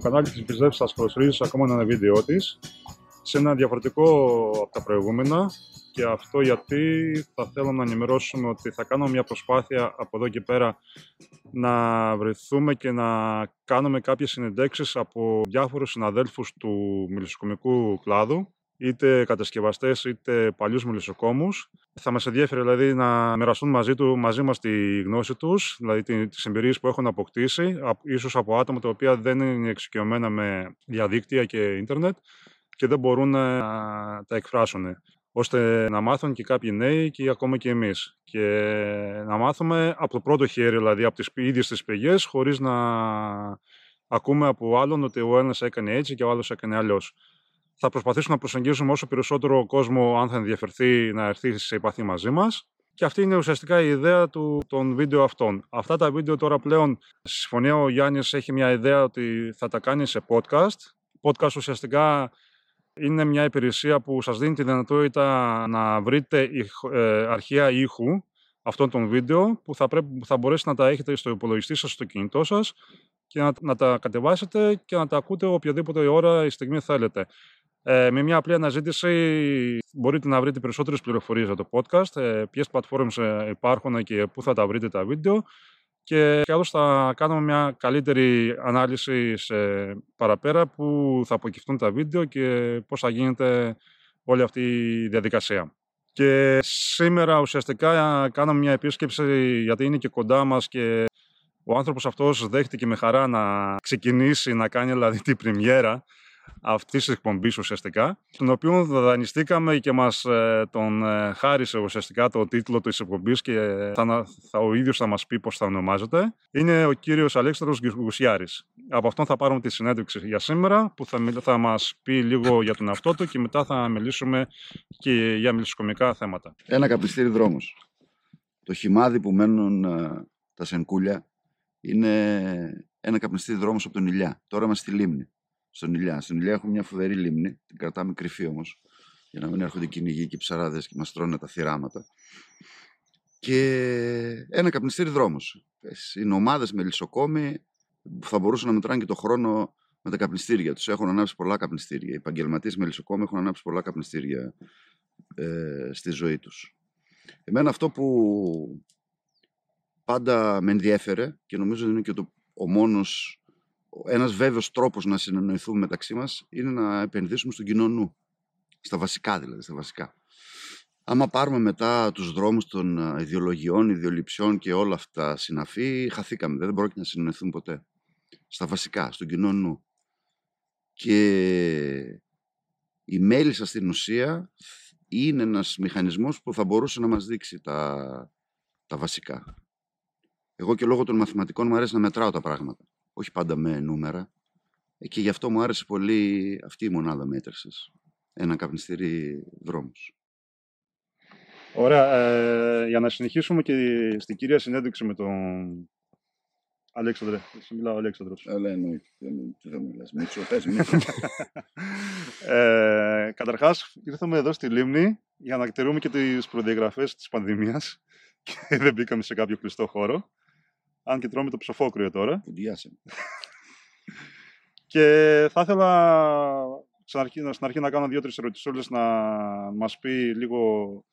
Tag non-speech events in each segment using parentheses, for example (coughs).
κανάλι της Μπιζεύ σας καλωσορίζει σε ακόμα ένα βίντεο της σε ένα διαφορετικό από τα προηγούμενα. Και αυτό γιατί θα θέλω να ενημερώσουμε ότι θα κάνω μια προσπάθεια από εδώ και πέρα να βρεθούμε και να κάνουμε κάποιες συνεντέξεις από διάφορους συναδέλφους του μιλισσοκομικού κλάδου είτε κατασκευαστές είτε παλιούς μιλισσοκόμους. Θα μας ενδιαφέρει δηλαδή να μοιραστούν μαζί, του, μαζί μας τη γνώση τους, δηλαδή τις εμπειρίες που έχουν αποκτήσει, ίσως από άτομα τα οποία δεν είναι εξοικειωμένα με διαδίκτυα και ίντερνετ και δεν μπορούν να τα εκφράσουν ώστε να μάθουν και κάποιοι νέοι και ακόμα και εμείς. Και να μάθουμε από το πρώτο χέρι, δηλαδή από τις ίδιες τις πηγές, χωρίς να ακούμε από άλλον ότι ο ένας έκανε έτσι και ο άλλος έκανε αλλιώς θα προσπαθήσουμε να προσεγγίσουμε όσο περισσότερο κόσμο, αν θα ενδιαφερθεί, να έρθει σε επαφή μαζί μας. Και αυτή είναι ουσιαστικά η ιδέα του, των βίντεο αυτών. Αυτά τα βίντεο τώρα πλέον, στη συμφωνία ο Γιάννης έχει μια ιδέα ότι θα τα κάνει σε podcast. Podcast ουσιαστικά είναι μια υπηρεσία που σας δίνει τη δυνατότητα να βρείτε ε, αρχεία ήχου αυτών των βίντεο που θα, πρέπει, που θα μπορέσει να τα έχετε στο υπολογιστή σας, στο κινητό σας και να, να τα κατεβάσετε και να τα ακούτε οποιαδήποτε ώρα ή στιγμή θέλετε. Ε, με μια απλή αναζήτηση μπορείτε να βρείτε περισσότερες πληροφορίες για το podcast, ε, ποιες πλατφόρμες ε, υπάρχουν και πού θα τα βρείτε τα βίντεο και καλώς θα κάνουμε μια καλύτερη ανάλυση σε παραπέρα που θα αποκυφτούν τα βίντεο και πώς θα γίνεται όλη αυτή η διαδικασία. Και σήμερα ουσιαστικά κάναμε μια επίσκεψη γιατί είναι και κοντά μας και ο άνθρωπος αυτός δέχτηκε με χαρά να ξεκινήσει να κάνει δηλαδή την πριμιέρα αυτής της εκπομπής ουσιαστικά, τον οποίο δανειστήκαμε και μας ε, τον ε, χάρισε ουσιαστικά το τίτλο της εκπομπής και θα, θα, ο ίδιος θα μας πει πώς θα ονομάζεται. Είναι ο κύριος Αλέξανδρος Γκουσιάρη. Από αυτόν θα πάρουμε τη συνέντευξη για σήμερα, που θα, θα μας πει λίγο για τον εαυτό του και μετά θα μιλήσουμε και για μιλισσοκομικά θέματα. Ένα καπιστήρι δρόμος. Το χυμάδι που μένουν ε, τα σενκούλια είναι ένα καπνιστήρι δρόμος από τον Ηλιά. Τώρα είμαστε στη λίμνη στον Ηλιά. Στον Ηλιά έχουμε μια φοβερή λίμνη, την κρατάμε κρυφή όμως, για να μην έρχονται κυνηγοί και ψαράδες και μας τρώνε τα θυράματα. Και ένα καπνιστήρι δρόμος. Είναι ομάδες με λισοκόμοι που θα μπορούσαν να μετράνε και το χρόνο με τα καπνιστήρια τους. Έχουν ανάψει πολλά καπνιστήρια. Οι επαγγελματίες με λισοκόμοι έχουν ανάψει πολλά καπνιστήρια ε, στη ζωή τους. Εμένα αυτό που πάντα με ενδιέφερε και νομίζω ότι είναι και το, ο μόνος ένας βέβαιος τρόπος να συνεννοηθούμε μεταξύ μας είναι να επενδύσουμε στον κοινό νου. Στα βασικά δηλαδή, στα βασικά. Άμα πάρουμε μετά τους δρόμους των ιδεολογιών, ιδεολειψιών και όλα αυτά συναφή, χαθήκαμε. Δεν πρόκειται να συνεννοηθούμε ποτέ. Στα βασικά, στον κοινό νου. Και η μέλισσα στην ουσία είναι ένας μηχανισμός που θα μπορούσε να μας δείξει τα, τα βασικά. Εγώ και λόγω των μαθηματικών μου αρέσει να μετράω τα πράγματα όχι πάντα με νούμερα. Ε, και γι' αυτό μου άρεσε πολύ αυτή η μονάδα μέτρησης. Ένα καπνιστήρι δρόμους. Ωραία. Ε, για να συνεχίσουμε και στην κυρία συνέντευξη με τον Αλέξανδρε. Εσύ μιλάω Αλέξανδρος. Αλλά εννοείται. Τι θα μιλάς. Μίτσο, πες Μίτσο. (laughs) ε, καταρχάς, ήρθαμε εδώ στη Λίμνη για να κτηρούμε και τις προδιαγραφές της πανδημίας και δεν μπήκαμε σε κάποιο κλειστό χώρο αν και τρώμε το ψοφόκριο τώρα. και θα ήθελα στην αρχή, στην αρχή να κάνω δύο-τρεις ερωτησούλες να μας πει λίγο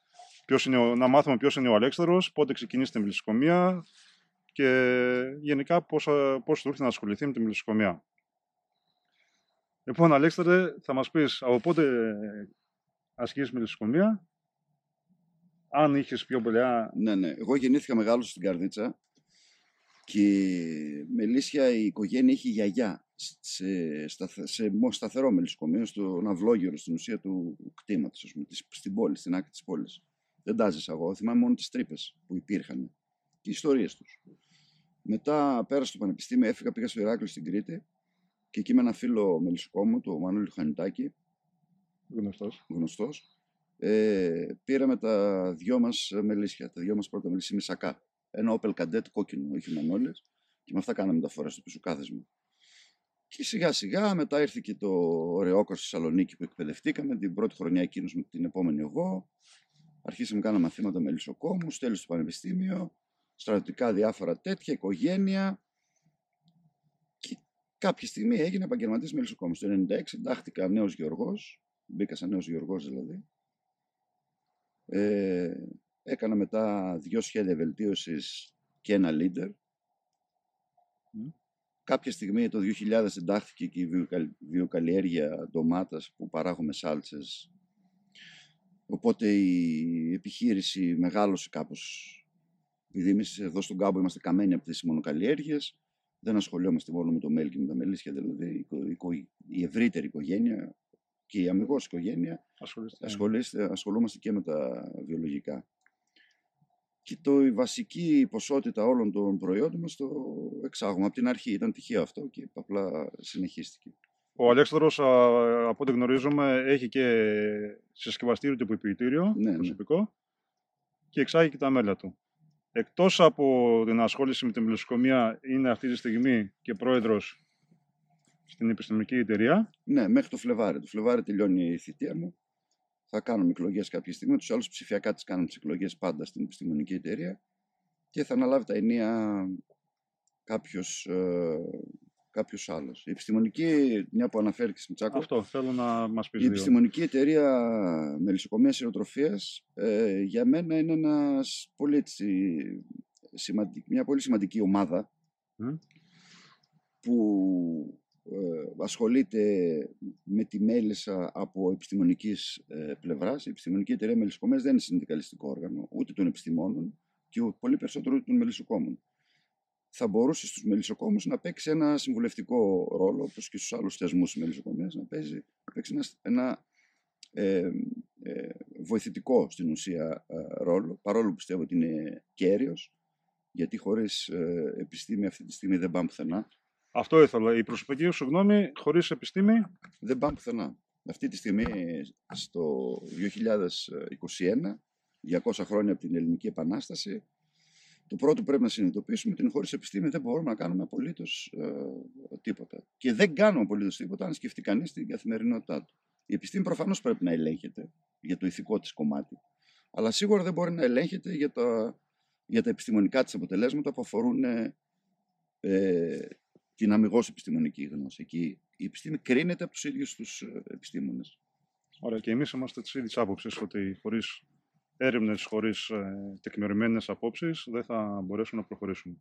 ποιος είναι, να μάθουμε ποιος είναι ο Αλέξανδρος, πότε ξεκινήσετε με μιλισσοκομεία και γενικά πώς, πώς του ήρθε να ασχοληθεί με τη μιλισσοκομεία. Λοιπόν, Αλέξανδρε, θα μας πεις από πότε ασκείς μιλισσοκομεία, αν είχες πιο παλιά... Ναι, ναι. Εγώ γεννήθηκα μεγάλος στην Καρδίτσα και Μελίσια η οικογένεια είχε γιαγιά σε, σε, σε σταθερό μελισσοκομείο, στον αυλόγερο, στην ουσία του κτήματος, στην πόλη, στην άκρη της πόλης. Δεν τα ζήσα εγώ, θυμάμαι μόνο τις τρύπες που υπήρχαν και οι ιστορίες τους. Μετά πέρασα στο πανεπιστήμιο, έφυγα, πήγα στο Ηράκλειο στην Κρήτη και εκεί με ένα φίλο μελισσοκόμου, τον Μανώλη Χανιτάκη, γνωστός, γνωστός ε, πήραμε τα δυο μας μελίσια, τα δυο μας πρώτα μελίσια μισακά ένα Opel Kadett κόκκινο, όχι μανόλες, και με αυτά κάναμε μεταφορά στο πίσω κάθεσμα. Και σιγά σιγά μετά ήρθε και το Ρεόκο στη Θεσσαλονίκη που εκπαιδευτήκαμε, την πρώτη χρονιά εκείνος με την επόμενη εγώ. Αρχίσαμε να κάνουμε μαθήματα με λισοκόμου, τέλος στο πανεπιστήμιο, στρατιωτικά διάφορα τέτοια, οικογένεια. Και κάποια στιγμή έγινε επαγγελματή μελισσοκόμο. Το 1996 εντάχθηκα νέος γεωργός, μπήκα σαν νέος γεωργός δηλαδή. Ε, έκανα μετά δύο σχέδια βελτίωσης και ένα leader. Κάποια στιγμή το 2000 εντάχθηκε και η βιοκαλλιέργεια ντομάτας που παράγουμε σάλτσες. Οπότε η επιχείρηση μεγάλωσε κάπως. Επειδή εμείς εδώ στον κάμπο είμαστε καμένοι από τις μονοκαλλιέργειες, δεν ασχολιόμαστε μόνο με το μέλι και με τα μελίσια, δηλαδή η ευρύτερη οικογένεια και η αμυγός οικογένεια ναι. ασχολούμαστε και με τα βιολογικά και το, η βασική ποσότητα όλων των προϊόντων μας το εξάγουμε. Από την αρχή ήταν τυχαίο αυτό και απλά συνεχίστηκε. Ο Αλέξανδρος, από ό,τι γνωρίζουμε, έχει και συσκευαστήριο και υποποιητήριο ναι, ναι, προσωπικό και εξάγει και τα μέλα του. Εκτός από την ασχόληση με την μελισσοκομεία, είναι αυτή τη στιγμή και πρόεδρος στην επιστημονική εταιρεία. Ναι, μέχρι το Φλεβάρι. Το Φλεβάρι τελειώνει η θητεία μου θα κάνουμε εκλογές κάποια στιγμή. Του άλλου ψηφιακά τις κάνουμε τις εκλογές πάντα στην επιστημονική εταιρεία και θα αναλάβει τα ενία κάποιος ε, κάποιος άλλος. Η επιστημονική, μια που αναφέρθηκε στην Τσάκο. Αυτό θέλω να μας πεις. Η επιστημονική εταιρεία μελισσοκομεία ιεροτροφία ε, για μένα είναι ένας πολύ, μια πολύ σημαντική ομάδα που ε, ασχολείται με τη μέλισσα από επιστημονικής ε, πλευράς. Η Επιστημονική Εταιρεία Μελισσοκομές δεν είναι συνδικαλιστικό όργανο, ούτε των επιστημόνων και πολύ περισσότερο ούτε των μελισσοκόμων. Θα μπορούσε στους μελισσοκόμους να παίξει ένα συμβουλευτικό ρόλο, όπως και στους άλλους θεσμούς μελισσοκομείας, να, παίζει, να παίξει ένα, ένα ε, ε, βοηθητικό στην ουσία ε, ρόλο, παρόλο που πιστεύω ότι είναι κέριος, γιατί χωρίς ε, επιστήμη αυτή τη στιγμή δεν πάμε πουθενά. Αυτό ήθελα. Η προσωπική σου γνώμη, χωρίς επιστήμη; Δεν πάμε πουθενά. Αυτή τη στιγμή, στο 2021, 200 χρόνια από την Ελληνική Επανάσταση, το πρώτο που πρέπει να συνειδητοποιήσουμε είναι ότι χωρίς επιστήμη δεν μπορούμε να κάνουμε απολύτως ε, τίποτα. Και δεν κάνουμε απολύτως τίποτα αν σκεφτεί κανείς την καθημερινότητά του. Η επιστήμη προφανώς πρέπει να ελέγχεται για το ηθικό της κομμάτι. Αλλά σίγουρα δεν μπορεί να ελέγχεται για τα, για τα επιστημονικά της αποτελέσματα που αφορούν ε, την αμυγός επιστημονική γνώση. Εκεί η επιστήμη κρίνεται από τους ίδιους τους ε, επιστήμονες. Ωραία, και εμείς είμαστε της ίδιας άποψης ότι χωρίς έρευνες, χωρίς ε, τεκμηριωμένες απόψεις δεν θα μπορέσουμε να προχωρήσουμε.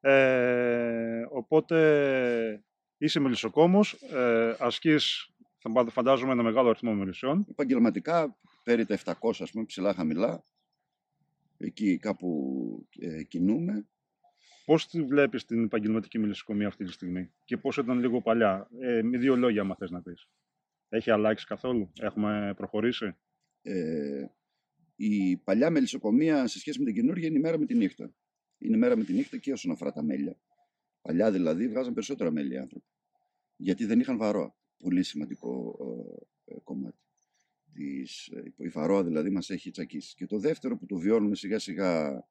Ε, οπότε είσαι μελισσοκόμος, ε, ασκείς, θα φαντάζομαι, ένα μεγάλο αριθμό μελισσιών. Επαγγελματικά, περί τα 700, ας πούμε, ψηλά χαμηλά. Εκεί κάπου ε, κινούμε. Πώς τη βλέπεις την επαγγελματική μελισσοκομεία αυτή τη στιγμή και πώς ήταν λίγο παλιά; Ε, με δύο λόγια, αν θες να πεις. Έχει αλλάξει καθόλου, έχουμε προχωρήσει; Ε, η παλιά μελισσοκομεία σε σχέση με την καινούργια είναι η μέρα με τη νύχτα. Είναι η μέρα με τη νύχτα και όσον αφορά τα μέλια. Παλιά δηλαδή βγάζαν περισσότερα μέλια οι άνθρωποι. Γιατί δεν είχαν βαρό. Πολύ σημαντικό ε, ε κομμάτι. Της, ε, η βαρόα δηλαδή μας έχει τσακίσει. Και το δεύτερο που το βιώνουμε σιγά σιγά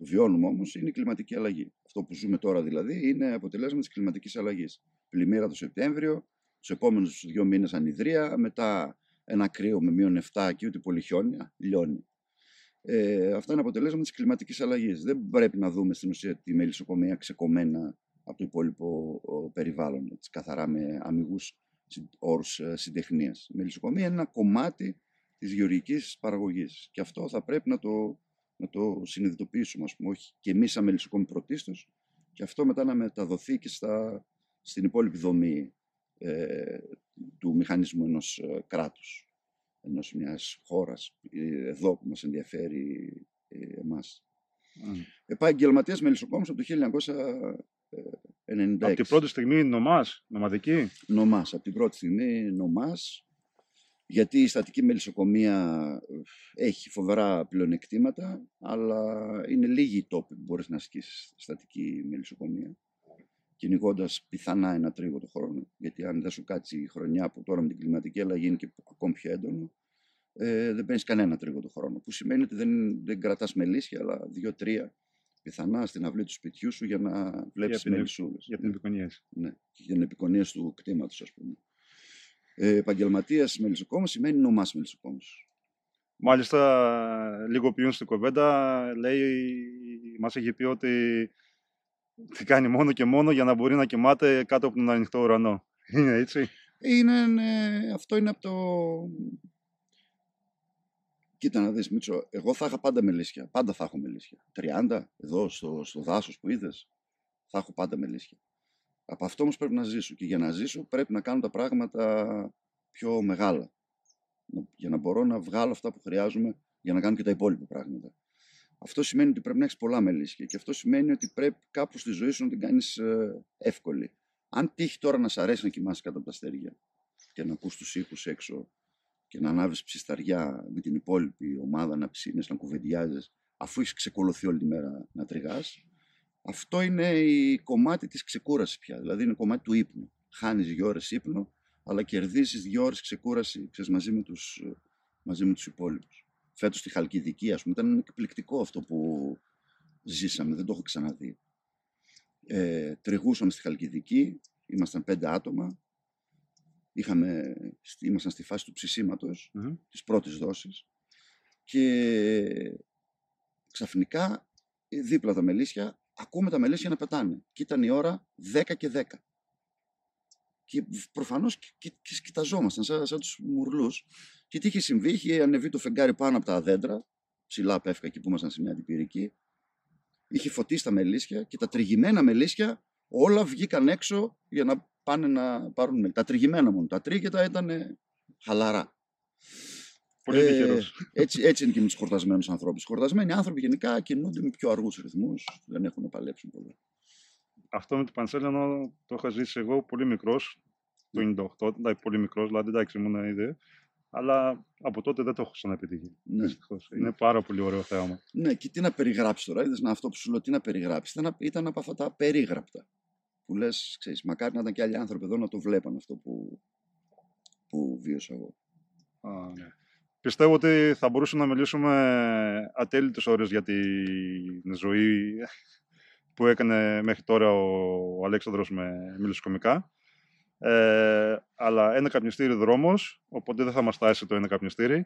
το βιώνουμε όμως είναι η κλιματική αλλαγή. Αυτό που ζούμε τώρα δηλαδή είναι αποτελέσμα της κλιματικής αλλαγής. Πλημμύρα το Σεπτέμβριο, τους επόμενους δύο μήνες ανιδρία, μετά ένα κρύο με μείον 7 και ούτε πολύ χιόνια, λιώνει. Ε, αυτό είναι αποτελέσμα της κλιματικής αλλαγής. Δεν πρέπει να δούμε στην ουσία τη μελισσοκομεία ξεκομμένα από το υπόλοιπο περιβάλλον, έτσι, καθαρά με αμυγούς όρους ε, συντεχνίας. Η μελισσοκομεία είναι ένα κομμάτι της γεωργικής παραγωγής. Και αυτό θα πρέπει να το να το συνειδητοποιήσουμε, ας πούμε, όχι και εμείς σαν μελισσοκόμοι πρωτίστως, και αυτό μετά να μεταδοθεί και στα, στην υπόλοιπη δομή ε, του μηχανισμού ενός ε, κράτους, ενός μιας χώρας, ε, εδώ που μας ενδιαφέρει ε, εμάς. Mm. Επαγγελματία μελισσοκόμος από το 1996. Από την πρώτη στιγμή νομάς, νομαδική; Νομάς, από την πρώτη στιγμή νομάς γιατί η στατική μελισσοκομεία ε, έχει φοβερά πλεονεκτήματα, αλλά είναι λίγοι οι τόποι που μπορείς να ασκήσεις στατική μελισσοκομεία, κυνηγώντας πιθανά ένα τρίγο το χρόνο, γιατί αν δεν σου κάτσει η χρονιά που τώρα με την κλιματική αλλαγή είναι και ακόμη πιο έντονο, ε, δεν παίρνεις κανένα τρίγο το χρόνο. Που σημαίνει ότι δεν, δεν κρατάς μελίσια, αλλά δύο-τρία πιθανά στην αυλή του σπιτιού σου για να βλέπεις μελισσούλες. Για την επικονία. Ναι, και για την επικονία του κτήματος, ας πούμε ε, επαγγελματίας μελισσοκόμο σημαίνει νομά μελισσοκόμο. Μάλιστα, λίγο ποιούν στην κοβέντα, λέει, μας έχει πει ότι τι κάνει μόνο και μόνο για να μπορεί να κοιμάται κάτω από τον ανοιχτό ουρανό. (laughs) Είναι έτσι; Είναι, ναι, αυτό είναι από το... Κοίτα να δεις Μίτσο, εγώ θα είχα πάντα μελίσια, πάντα θα έχω μελίσια. 30 εδώ στο, στο δάσος που είδες, θα έχω πάντα μελίσια. Από αυτό όμως πρέπει να ζήσω και για να ζήσω πρέπει να κάνω τα πράγματα πιο μεγάλα. Για να μπορώ να βγάλω αυτά που χρειάζομαι για να κάνω και τα υπόλοιπα πράγματα. Αυτό σημαίνει ότι πρέπει να έχεις πολλά μελίσια και αυτό σημαίνει ότι πρέπει κάπου στη ζωή σου να την κάνεις ε, εύκολη. Αν τύχει τώρα να σ' αρέσει να κοιμάσαι κάτω από τα αστέρια και να ακούς τους ήχους έξω και να ανάβεις ψισταριά με την υπόλοιπη ομάδα να ψήνεις, να κουβεντιάζεις αφού έχεις ξεκολουθεί όλη τη μέρα να τριγάς αυτό είναι η κομμάτι της ξεκούρασης πια, δηλαδή είναι κομμάτι του ύπνου. Χάνεις δύο ώρες ύπνο, αλλά κερδίζεις δύο ώρες ξεκούραση ξέρεις, μαζί, με τους, μαζί με τους υπόλοιπους. Φέτος στη Χαλκιδική, ας πούμε, ήταν εκπληκτικό αυτό που ζήσαμε, δεν το έχω ξαναδεί. Ε, τριγούσαμε στη Χαλκιδική, ήμασταν πέντε άτομα, είχαμε, ήμασταν στη φάση του ψησίματος, mm-hmm. της πρώτης δόσης και ξαφνικά δίπλα τα μελίσια ακούμε τα μελίσια να πετάνε. Και ήταν η ώρα 10 και 10. Και προφανώς και, και, σκηταζόμασταν σαν, σαν τους μουρλούς. Και τι είχε συμβεί, είχε ανεβεί το φεγγάρι πάνω από τα δέντρα, ψηλά πέφκα εκεί που ήμασταν σε μια αντιπυρική. Είχε φωτίσει τα μελίσια και τα τριγυμένα μελίσια όλα βγήκαν έξω για να πάνε να πάρουν μελίσια. Τα τριγυμένα μόνο. Τα τρίγετα ήταν χαλαρά. Πολύ ε, έτσι, έτσι είναι και με τους χορτασμένους ανθρώπους. Οι χορτασμένοι άνθρωποι γενικά κινούνται με πιο αργούς ρυθμούς, δεν έχουν παλέψει πολύ. Αυτό με το Πανσέλινο το είχα ζήσει εγώ πολύ μικρός, το 98, δηλαδή πολύ μικρός, δηλαδή εντάξει ήμουν ήδη. Αλλά από τότε δεν το έχω ξαναπετύχει. Ναι. Είναι πάρα πολύ ωραίο θέαμα. Ναι, και τι να περιγράψεις τώρα, είδες αυτό που σου λέω, τι να περιγράψεις. Ήταν, ήταν από αυτά τα περίγραπτα. Που λες, ξέρεις, μακάρι να ήταν και άλλοι άνθρωποι εδώ να το βλέπαν αυτό που, που βίωσα εγώ. Α, ναι. Πιστεύω ότι θα μπορούσαμε να μιλήσουμε ατέλειτες ώρες για την ζωή που έκανε μέχρι τώρα ο Αλέξανδρος με μιλοσκομικά. Ε, αλλά ένα καπνιστήρι δρόμος, οπότε δεν θα μας στάσει το ένα καπνιστήρι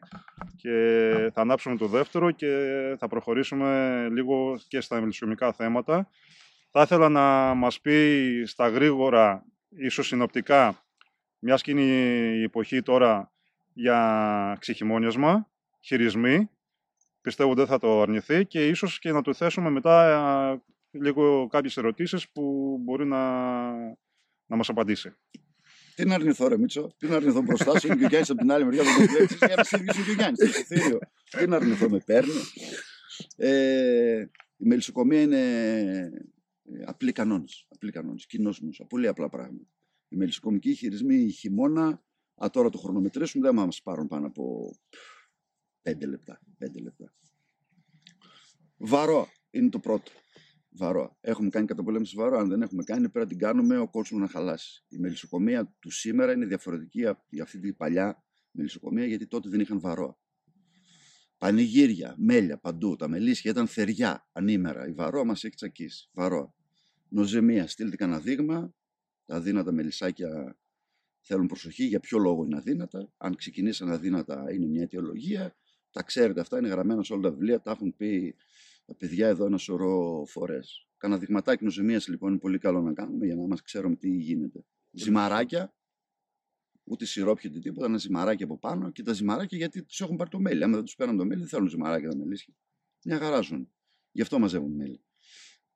και θα ανάψουμε το δεύτερο και θα προχωρήσουμε λίγο και στα μιλοσκομικά θέματα. Θα ήθελα να μας πει στα γρήγορα, ίσως συνοπτικά, μιας και είναι η εποχή τώρα για ξεχειμόνιασμα, χειρισμοί. Πιστεύω δεν θα το αρνηθεί και ίσως και να του θέσουμε μετά λίγο κάποιες ερωτήσεις που μπορεί να, να μας απαντήσει. Τι να αρνηθώ, ρε Μίτσο, τι να αρνηθώ μπροστά σου, είναι και ο Γιάννης από την άλλη μεριά που τον βλέπεις, για να σύρβεις και ο Γιάννης Τι να αρνηθώ, με παίρνει. Ε, η μελισσοκομεία είναι ε, απλή κανόνες, απλή κανόνες, κοινός πολύ απλά πράγματα. Οι μελισσοκομικοί χειρισμοί χειμώνα Α, τώρα το χρονομετρήσουμε, δεν μας πάρουν πάνω από πέντε λεπτά. Πέντε λεπτά. Βαρό είναι το πρώτο. Βαρό. Έχουμε κάνει καταπολέμηση βαρό. Αν δεν έχουμε κάνει, πρέπει να την κάνουμε ο κόσμος να χαλάσει. Η μελισσοκομεία του σήμερα είναι διαφορετική από αυτή την παλιά μελισσοκομεία, γιατί τότε δεν είχαν βαρό. Πανηγύρια, μέλια παντού. Τα μελίσια ήταν θεριά, ανήμερα. Η βαρό μας έχει τσακίσει. Βαρό. Νοζεμία. Στείλτε κανένα δείγμα. Τα δύνατα μελισσάκια θέλουν προσοχή για ποιο λόγο είναι αδύνατα. Αν ξεκινήσαν αδύνατα είναι μια αιτιολογία. Τα ξέρετε αυτά, είναι γραμμένα σε όλα τα βιβλία, τα έχουν πει τα παιδιά εδώ ένα σωρό φορές. Κάνα δειγματάκι νοσημεία λοιπόν είναι πολύ καλό να κάνουμε για να μας ξέρουμε τι γίνεται. Ζυμαράκια, ούτε σιρόπια ούτε τίποτα, ένα ζυμαράκι από πάνω και τα ζυμαράκια γιατί τους έχουν πάρει το μέλι. Άμα δεν τους παίρνουν το μέλι, δεν θέλουν ζυμαράκια τα μελίσια. Μια χαρά ζουν. Γι' αυτό μαζεύουν μέλι.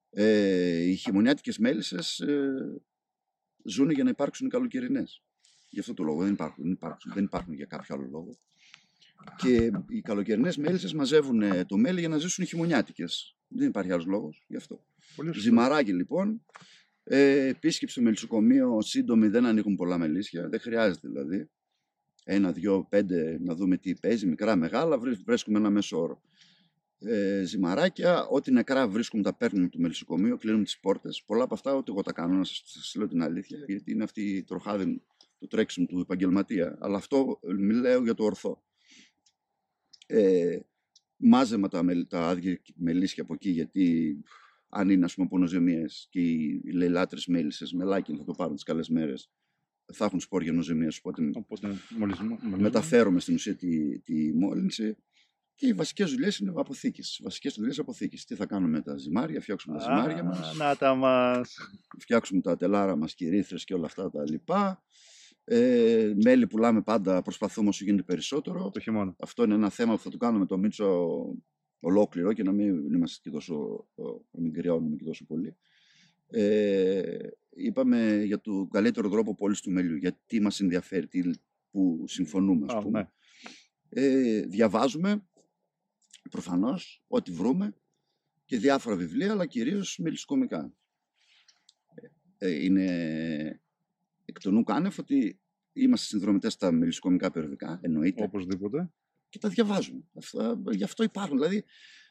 Ε, οι χειμωνιάτικες μέλισσες ε, ζουν για να υπάρξουν οι καλοκαιρινές. Γι' αυτό το λόγο δεν υπάρχουν, δεν υπάρχουν, δεν υπάρχουν για κάποιο άλλο λόγο. Και οι καλοκαιρινές μέλισσες μαζεύουν ε, το μέλι για να ζήσουν χειμωνιάτικες. Δεν υπάρχει άλλος λόγος γι' αυτό. Ζυμαράκι λοιπόν. Ε, επίσκεψη στο μελισσοκομείο σύντομη δεν ανοίγουν πολλά μελίσια. Δεν χρειάζεται δηλαδή. Ένα, δυο, πέντε να δούμε τι παίζει, μικρά, μεγάλα. Βρίσκουμε ένα μέσο όρο. Ε, ζυμαράκια, ό,τι νεκρά βρίσκουμε τα παίρνουμε του μελισσοκομείου, κλείνουμε τις πόρτες. Πολλά από αυτά ούτε εγώ τα κάνω, να σας λέω την αλήθεια, γιατί είναι αυτή η τροχάδη το τρέξιμο του επαγγελματία, αλλά αυτό ε, μιλάω για το ορθό. Ε, μάζεμα τα, τα άδεια μελίσια από εκεί, γιατί αν είναι ας πούμε πονοζεμίες και οι λαιλάτρες μέλισσες μελάκι θα το πάρουν τις καλές μέρες, θα έχουν σπόρια νοζεμίες, οπότε, οπότε μεταφέρουμε στην ουσία τη, τη μόλυνση Και οι βασικές δουλειές είναι αποθήκε. Βασικές δουλειές αποθήκη. Τι θα κάνουμε με τα ζυμάρια, φτιάξουμε τα ζυμάρια μας. Να τα μας. Φτιάξουμε τα τελάρα μας, κυρίθρε και όλα αυτά τα λοιπά. Ε, μέλι πουλάμε πάντα, προσπαθούμε όσο γίνεται περισσότερο. Το χειμώνα. Αυτό είναι ένα θέμα που θα το κάνουμε το Μίτσο ολόκληρο και να μην είμαστε και τόσο, να μην κρυώνουμε και τόσο πολύ. Ε, είπαμε για τον καλύτερο τρόπο πώληση του μελιού, γιατί μας ενδιαφέρει, τι, που συμφωνούμε, ας Α, πούμε. ναι. Ε, διαβάζουμε, προφανώς, ό,τι βρούμε και διάφορα βιβλία, αλλά κυρίως μελισσοκομικά. Ε, είναι εκ των νου κάνευ ότι είμαστε συνδρομητές στα μελισσοκομικά περιοδικά, εννοείται Οπωσδήποτε. και τα διαβάζουμε. Αυτά, γι' αυτό υπάρχουν. Δηλαδή,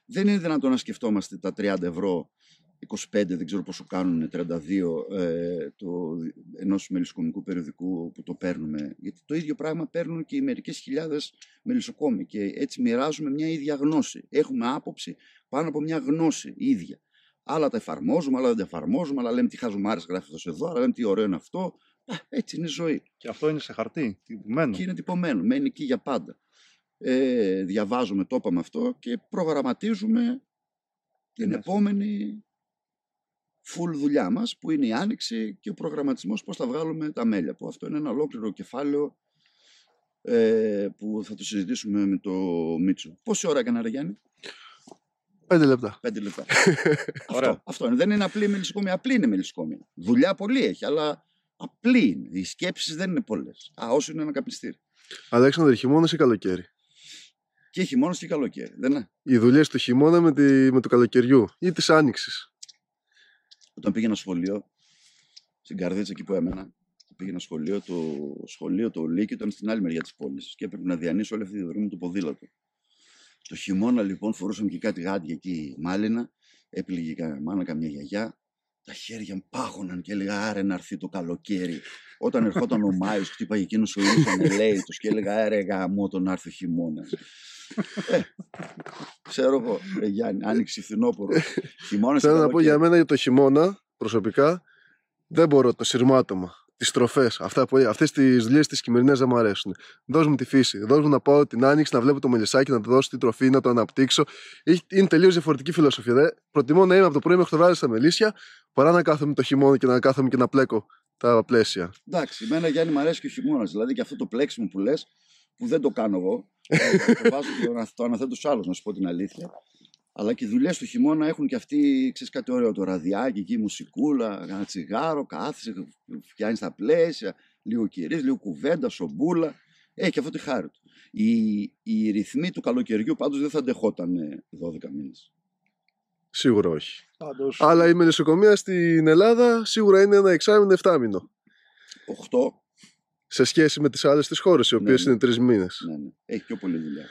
δεν είναι δυνατόν να σκεφτόμαστε τα 30 ευρώ, 25, δεν ξέρω πόσο κάνουν, 32 ε, το, ενός μελισσοκομικού περιοδικού που το παίρνουμε. Γιατί το ίδιο πράγμα παίρνουν και οι μερικές χιλιάδες μελισσοκόμοι και έτσι μοιράζουμε μια ίδια γνώση. Έχουμε άποψη πάνω από μια γνώση ίδια. Άλλα τα εφαρμόζουμε, άλλα δεν τα εφαρμόζουμε, άλλα λέμε τι χαζομάρες γράφει αυτός εδώ, άλλα λέμε τι ωραίο είναι αυτό. Α, έτσι είναι η ζωή Και αυτό είναι σε χαρτί, τυπωμένο. και είναι τυπωμένο, μένει εκεί για πάντα. Ε, διαβάζουμε, το είπαμε αυτό και προγραμματίζουμε την Ναι. επόμενη full δουλειά μας που είναι η άνοιξη και ο προγραμματισμός πώς θα βγάλουμε τα μέλια που αυτό είναι ένα ολόκληρο κεφάλαιο ε, που θα το συζητήσουμε με το Μίτσο. Πόση ώρα έκανε ρε Γιάννη; Πέντε λεπτά. Πέντε λεπτά. (laughs) Ωραία. αυτό, αυτό είναι. Δεν είναι απλή μελισσοκόμια. Απλή είναι μελισσοκόμια. Δουλειά πολύ έχει, αλλά απλή είναι. Οι σκέψεις δεν είναι πολλές. Α, όσο είναι ένα καπνιστήρι. Αλέξανδρε, χειμώνα ή καλοκαίρι; Και χειμώνα και καλοκαίρι. Δεν είναι; Οι δουλειές του χειμώνα με, τη, με του καλοκαιριού ή της άνοιξης; Όταν πήγαινα σχολείο, στην Καρδίτσα εκεί που έμενα, πήγαινα σχολείο, το σχολείο, το Λύκειο ήταν στην άλλη μεριά της πόλης και έπρεπε να διανύσω όλη αυτή τη δρομή με το ποδήλατο. Το χειμώνα λοιπόν φορούσαμε και κάτι γάντια εκεί μάλινα, έπληγε κα- μάνα καμιά γιαγιά, τα χέρια μου πάγωναν και έλεγα άρε να έρθει το καλοκαίρι. Όταν ερχόταν ο Μάιος, χτύπαγε εκείνος ο ήλιο ανελαίητο και έλεγα άρε γαμό τον να έρθει ο χειμώνας. ε, ξέρω εγώ, ε, Γιάννη, άνοιξη φθινόπωρο. Χειμώνας Θέλω να πω για μένα για το χειμώνα προσωπικά δεν μπορώ το σειρμάτωμα. Τις τροφές, αυτές τις δουλειές τι χειμερινές δεν μου αρέσουν. Δώσ' μου τη φύση. Δώσ' μου να πάω την άνοιξη, να βλέπω το μελισσάκι, να του δώσω τη τροφή, να το αναπτύξω. Έχει- Είναι τελείως διαφορετική φιλοσοφία. Δε. Προτιμώ να είμαι από το πρωί μέχρι το βράδυ στα μελίσια παρά να κάθομαι το χειμώνα και να κάθομαι και να πλέκω τα πλαίσια. Εντάξει, εμένα Γιάννη μου αρέσει και ο χειμώνας. Δηλαδή και αυτό το πλέξιμο που λες, που δεν το κάνω εγώ. ε, το βάζω και το ανα- το αναθέτω στου άλλους, να σου πω την αλήθεια. Αλλά και οι δουλειές του χειμώνα έχουν και αυτοί, ξέρεις κάτι ωραίο, το ραδιάκι εκεί, η μουσικούλα, ένα τσιγάρο, κάθεσαι, φτιάχνεις τα πλαίσια, λίγο κυρίς, λίγο κουβέντα, σομπούλα. Έχει και αυτό τη χάρη του. Οι, οι ρυθμοί του καλοκαιριού πάντως δεν θα αντεχόταν ε, 12 μήνες. Σίγουρα όχι. Πάντως, Αλλά η μελισσοκομεία στην Ελλάδα σίγουρα είναι ένα εξάμεινο, 7 μήνο. 8, Σε σχέση με τις άλλες τις χώρες, οι οποίες ναι. είναι τρεις μήνες. ναι, ναι. Έχει πιο πολλή δουλειά.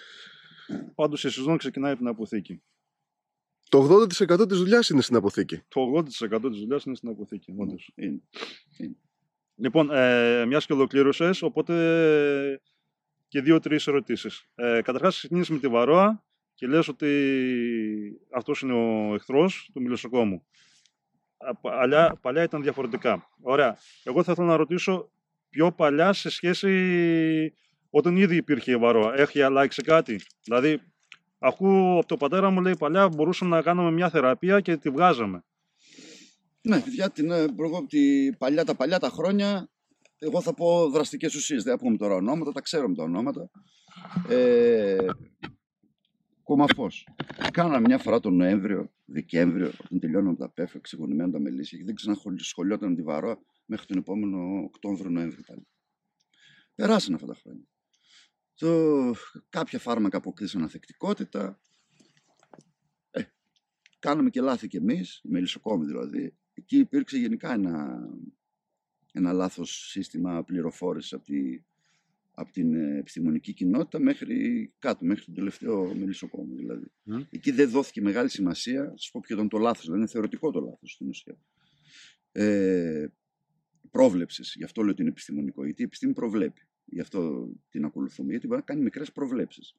πάντως η σεζόν ξεκινάει από την αποθήκη. Το 80% της δουλειάς είναι στην αποθήκη. Το 80% της δουλειάς είναι στην αποθήκη. όντως. Είναι. Λοιπόν, ε, μιας και ολοκλήρωσες, οπότε και δύο-τρεις ερωτήσεις. Ε, καταρχάς, ξεκίνησες με τη Βαρόα και λες ότι αυτός είναι ο εχθρός του μιλισσοκόμου. Α, Παλιά, παλιά ήταν διαφορετικά. Ωραία. Εγώ θα ήθελα να ρωτήσω πιο παλιά σε σχέση όταν ήδη υπήρχε η Βαρόα. Έχει αλλάξει κάτι; Δηλαδή, ακούω από το πατέρα μου λέει παλιά μπορούσαμε να κάνουμε μια θεραπεία και τη βγάζαμε. Ναι, παιδιά, την, ε, εγώ από τη παλιά, τα παλιά τα χρόνια, εγώ θα πω δραστικές ουσίες, δεν θα πούμε τώρα ονόματα, τα ξέρουμε τα ονόματα. Ε, κομμαφός. Κάναμε μια φορά τον Νοέμβριο, Δεκέμβριο, όταν τελειώναμε τα πέφα, ξεγονημένα τα μελίσια και δεν ξανασχολιόταν με τη Βαρόα μέχρι τον επόμενο Οκτώβριο-Νοέμβριο πάλι. Περάσαν αυτά τα χρόνια. Το, κάποια φάρμακα αποκτήσαν ανθεκτικότητα. Ε, κάναμε και λάθη κι εμείς, οι μελισσοκόμοι δηλαδή. Εκεί υπήρξε γενικά ένα, ένα λάθος σύστημα πληροφόρησης από, τη, από την ε, επιστημονική κοινότητα μέχρι κάτω, μέχρι τον τελευταίο μελισσοκόμο δηλαδή. Μμ. Εκεί δεν δόθηκε μεγάλη σημασία, θα σας πω ποιο ήταν το λάθος, δηλαδή είναι θεωρητικό το λάθος στην ουσία. Ε, πρόβλεψης, γι' αυτό λέω ότι είναι επιστημονικό, γιατί η επιστήμη προβλέπει, γι' αυτό την ακολουθούμε, γιατί μπορεί να κάνει μικρές προβλέψεις.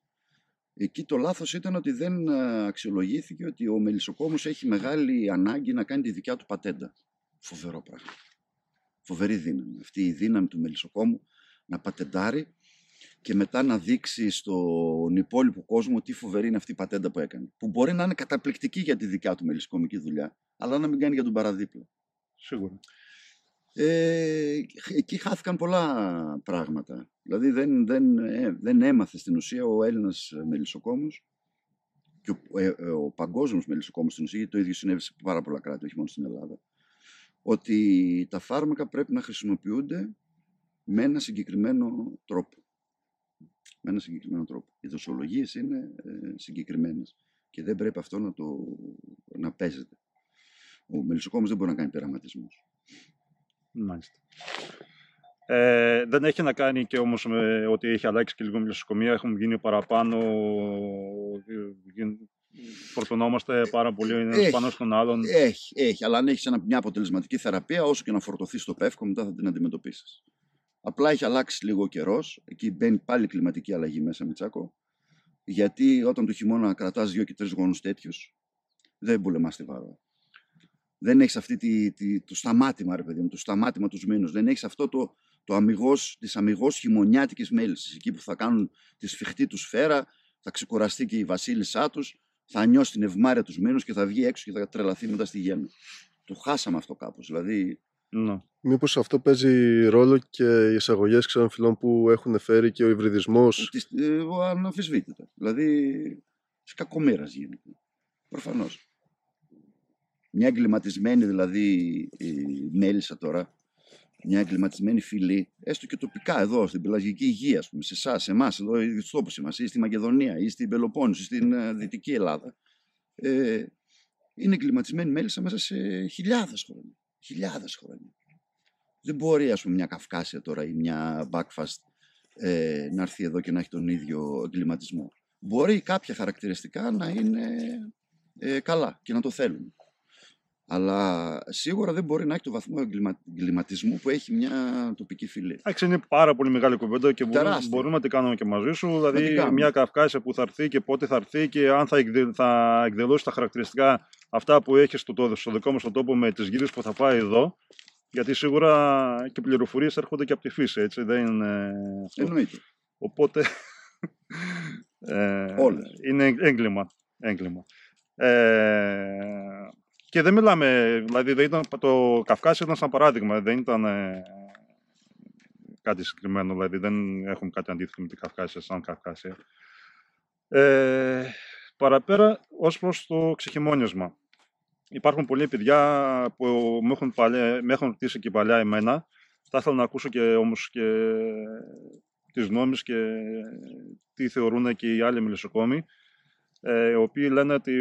Εκεί το λάθος ήταν ότι δεν ε, αξιολογήθηκε ότι ο μελισσοκόμος έχει μεγάλη ανάγκη να κάνει τη δικιά του πατέντα. Φοβερό πράγμα. Φοβερή δύναμη. Αυτή η δύναμη του μελισσοκόμου να πατεντάρει και μετά να δείξει στον υπόλοιπο κόσμο τι φοβερή είναι αυτή η πατέντα που έκανε. Που μπορεί να είναι καταπληκτική για τη δικιά του μελισσοκομική δουλειά, αλλά να μην κάνει για τον παραδίπλα. Σίγουρα. Ε, εκεί χάθηκαν πολλά πράγματα. Δηλαδή δεν, δεν, ε, δεν έμαθε στην ουσία ο Έλληνας μελισσοκόμος και ο, ε, ε, ο παγκόσμιος μελισσοκόμος στην ουσία, γιατί το ίδιο συνέβη σε πάρα πολλά κράτη, όχι μόνο στην Ελλάδα, ότι τα φάρμακα πρέπει να χρησιμοποιούνται με ένα συγκεκριμένο τρόπο. Με ένα συγκεκριμένο τρόπο. Οι δοσολογίες είναι ε, συγκεκριμένες και δεν πρέπει αυτό να, το, να παίζεται. Ο μελισσοκόμος δεν μπορεί να κάνει πειραματισμούς. Μάλιστα. Ε, δεν έχει να κάνει και όμως με ότι έχει αλλάξει και λίγο μελισσοκομεία. Έχουμε γίνει παραπάνω, ε, φορτωνόμαστε πάρα πολύ ο ένας πάνω στον άλλον. Έχει, έχει, αλλά αν έχεις μια αποτελεσματική θεραπεία, όσο και να φορτωθείς στο πεύκο, μετά θα την αντιμετωπίσεις. Απλά έχει αλλάξει λίγο ο καιρός. Εκεί μπαίνει πάλι κλιματική αλλαγή μέσα, Μιτσάκο. Γιατί όταν το χειμώνα κρατάς δύο και τρεις γόνους τέτοιους, δεν πολεμά τη βάρο. Δεν έχεις αυτή τη, τη, το σταμάτημα, ρε παιδί μου, το σταμάτημα τους μήνους. Δεν έχεις αυτό το, το αμυγός, της αμυγός χειμωνιάτικης μέλησης, εκεί που θα κάνουν τη σφιχτή τους σφαίρα, θα ξεκουραστεί και η βασίλισσά τους, θα νιώσει την ευμάρεια τους μήνους και θα βγει έξω και θα τρελαθεί μετά στη γέννα. Το χάσαμε αυτό κάπως, δηλαδή... Ναι. Μήπως αυτό παίζει ρόλο και οι εισαγωγές ξένων φυλών που έχουν φέρει και ο υβριδισμός; Ε, αναμφισβήτητα. Δηλαδή, σε κακομήρας γίνεται. Προφανώς. Μια εγκληματισμένη δηλαδή η μέλισσα τώρα, μια εγκληματισμένη φυλή, έστω και τοπικά εδώ, στην πελαγική υγεία, πούμε, σε εσάς, σε εμάς, εδώ, στου τόπους μα, ή στη Μακεδονία, ή στην Πελοπόννησο, στην uh, Δυτική Ελλάδα, ε, είναι εγκληματισμένη μέλισσα μέσα σε χιλιάδες χρόνια. Χιλιάδες χρόνια. Δεν μπορεί, ας πούμε, μια Καυκάσια τώρα ή μια Backfast ε, να έρθει εδώ και να έχει τον ίδιο εγκληματισμό. Μπορεί κάποια χαρακτηριστικά να είναι ε, καλά και να το θέλουν. Αλλά σίγουρα δεν μπορεί να έχει το βαθμό εγκληματισμού που έχει μια τοπική φυλή. Εντάξει, είναι πάρα πολύ μεγάλη κουβέντα και μπορούμε, μπορούμε να την κάνουμε και μαζί σου. Δηλαδή, μια Καυκάσια που θα έρθει και πότε θα έρθει και αν θα, εκδε, θα εκδηλώσει τα χαρακτηριστικά αυτά που έχει στο, στο δικό μας τόπο με τις γύρες που θα πάει εδώ. Γιατί σίγουρα και πληροφορίες έρχονται και από τη φύση, έτσι. Δεν είναι. Εννοείται. Οπότε. (laughs) ε, είναι έγκλημα. έγκλημα. Ε, και δεν μιλάμε, δηλαδή δεν ήταν, το Καυκάσιο ήταν σαν παράδειγμα, δεν ήταν ε, κάτι συγκεκριμένο, δηλαδή δεν έχουμε κάτι αντίθετο με την Καυκάσια σαν Καυκάσια. Ε, παραπέρα, ως προς το ξεχυμόνιασμα. Υπάρχουν πολλοί παιδιά που με έχουν, παλιά, με έχουν ρωτήσει και παλιά εμένα. Θα ήθελα να ακούσω και όμως και τις γνώμες και τι θεωρούν και οι άλλοι μελισσοκόμοι ε, οι οποίοι λένε ότι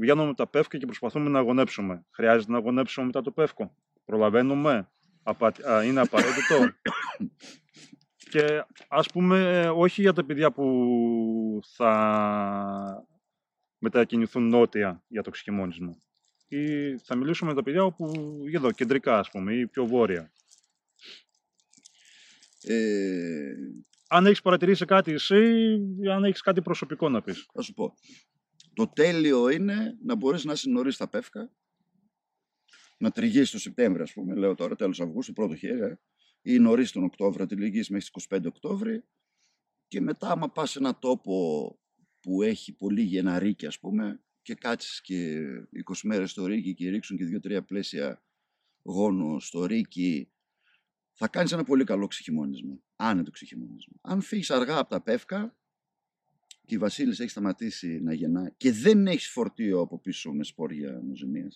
βγαίνουμε με τα πεύκα και προσπαθούμε να αγωνέψουμε. Χρειάζεται να αγωνέψουμε μετά το πεύκο. Προλαβαίνουμε. είναι απαραίτητο. και ας πούμε όχι για τα παιδιά που θα μετακινηθούν νότια για το ξεχυμόνισμό. Ή θα μιλήσουμε με τα παιδιά όπου εδώ, κεντρικά ας πούμε, ή πιο βόρεια. Ε, αν έχεις παρατηρήσει κάτι εσύ ή αν έχεις κάτι προσωπικό να πεις. Θα σου πω. Το τέλειο είναι να μπορείς να είσαι νωρί στα πεύκα, να τριγείς το Σεπτέμβριο, ας πούμε, λέω τώρα, τέλος Αυγούστου, πρώτο χέρι, ε, ή νωρίς τον Οκτώβριο, τη λυγείς μέχρι τις 25 Οκτώβρη. Και μετά, άμα πας σε ένα τόπο που έχει πολύ γεναρίκη, ας πούμε, και κάτσεις και 20 μέρες στο Ρίκι και ρίξουν και 2-3 πλαίσια γόνο στο Ρίκι θα κάνεις ένα πολύ καλό ξεχυμόνισμα. Άνετο ξεχυμόνισμα. Αν φύγεις αργά από τα πεύκα και η Βασίλη έχει σταματήσει να γεννά και δεν έχεις φορτίο από πίσω με σπόρια νοζημία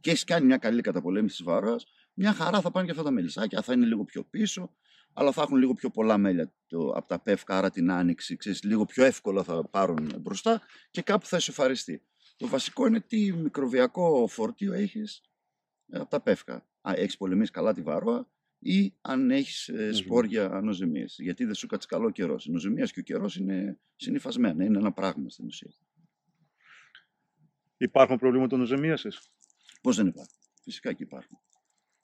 και έχεις κάνει μια καλή καταπολέμηση της βαρόα, μια χαρά θα πάνε και αυτά τα μελισσάκια. Θα είναι λίγο πιο πίσω, αλλά θα έχουν λίγο πιο πολλά μέλια το, από τα πεύκα, άρα την άνοιξη, ξέρεις, λίγο πιο εύκολα θα πάρουν μπροστά και κάπου θα εσωφαριστεί. Το βασικό είναι τι μικροβιακό φορτίο έχεις ε, από τα πεύκα. Έχεις πολεμήσει καλά τη βαρόα ή αν έχεις ε, σπόρια ανοζημίε. Γιατί δεν σου κάτσει καλό καιρός. Η νοζημία και ο καιρός είναι συνυφασμένα, είναι ένα πράγμα στην ουσία. Υπάρχουν προβλήματα νοζημίασης; Πώς δεν υπάρχουν; Φυσικά και υπάρχουν.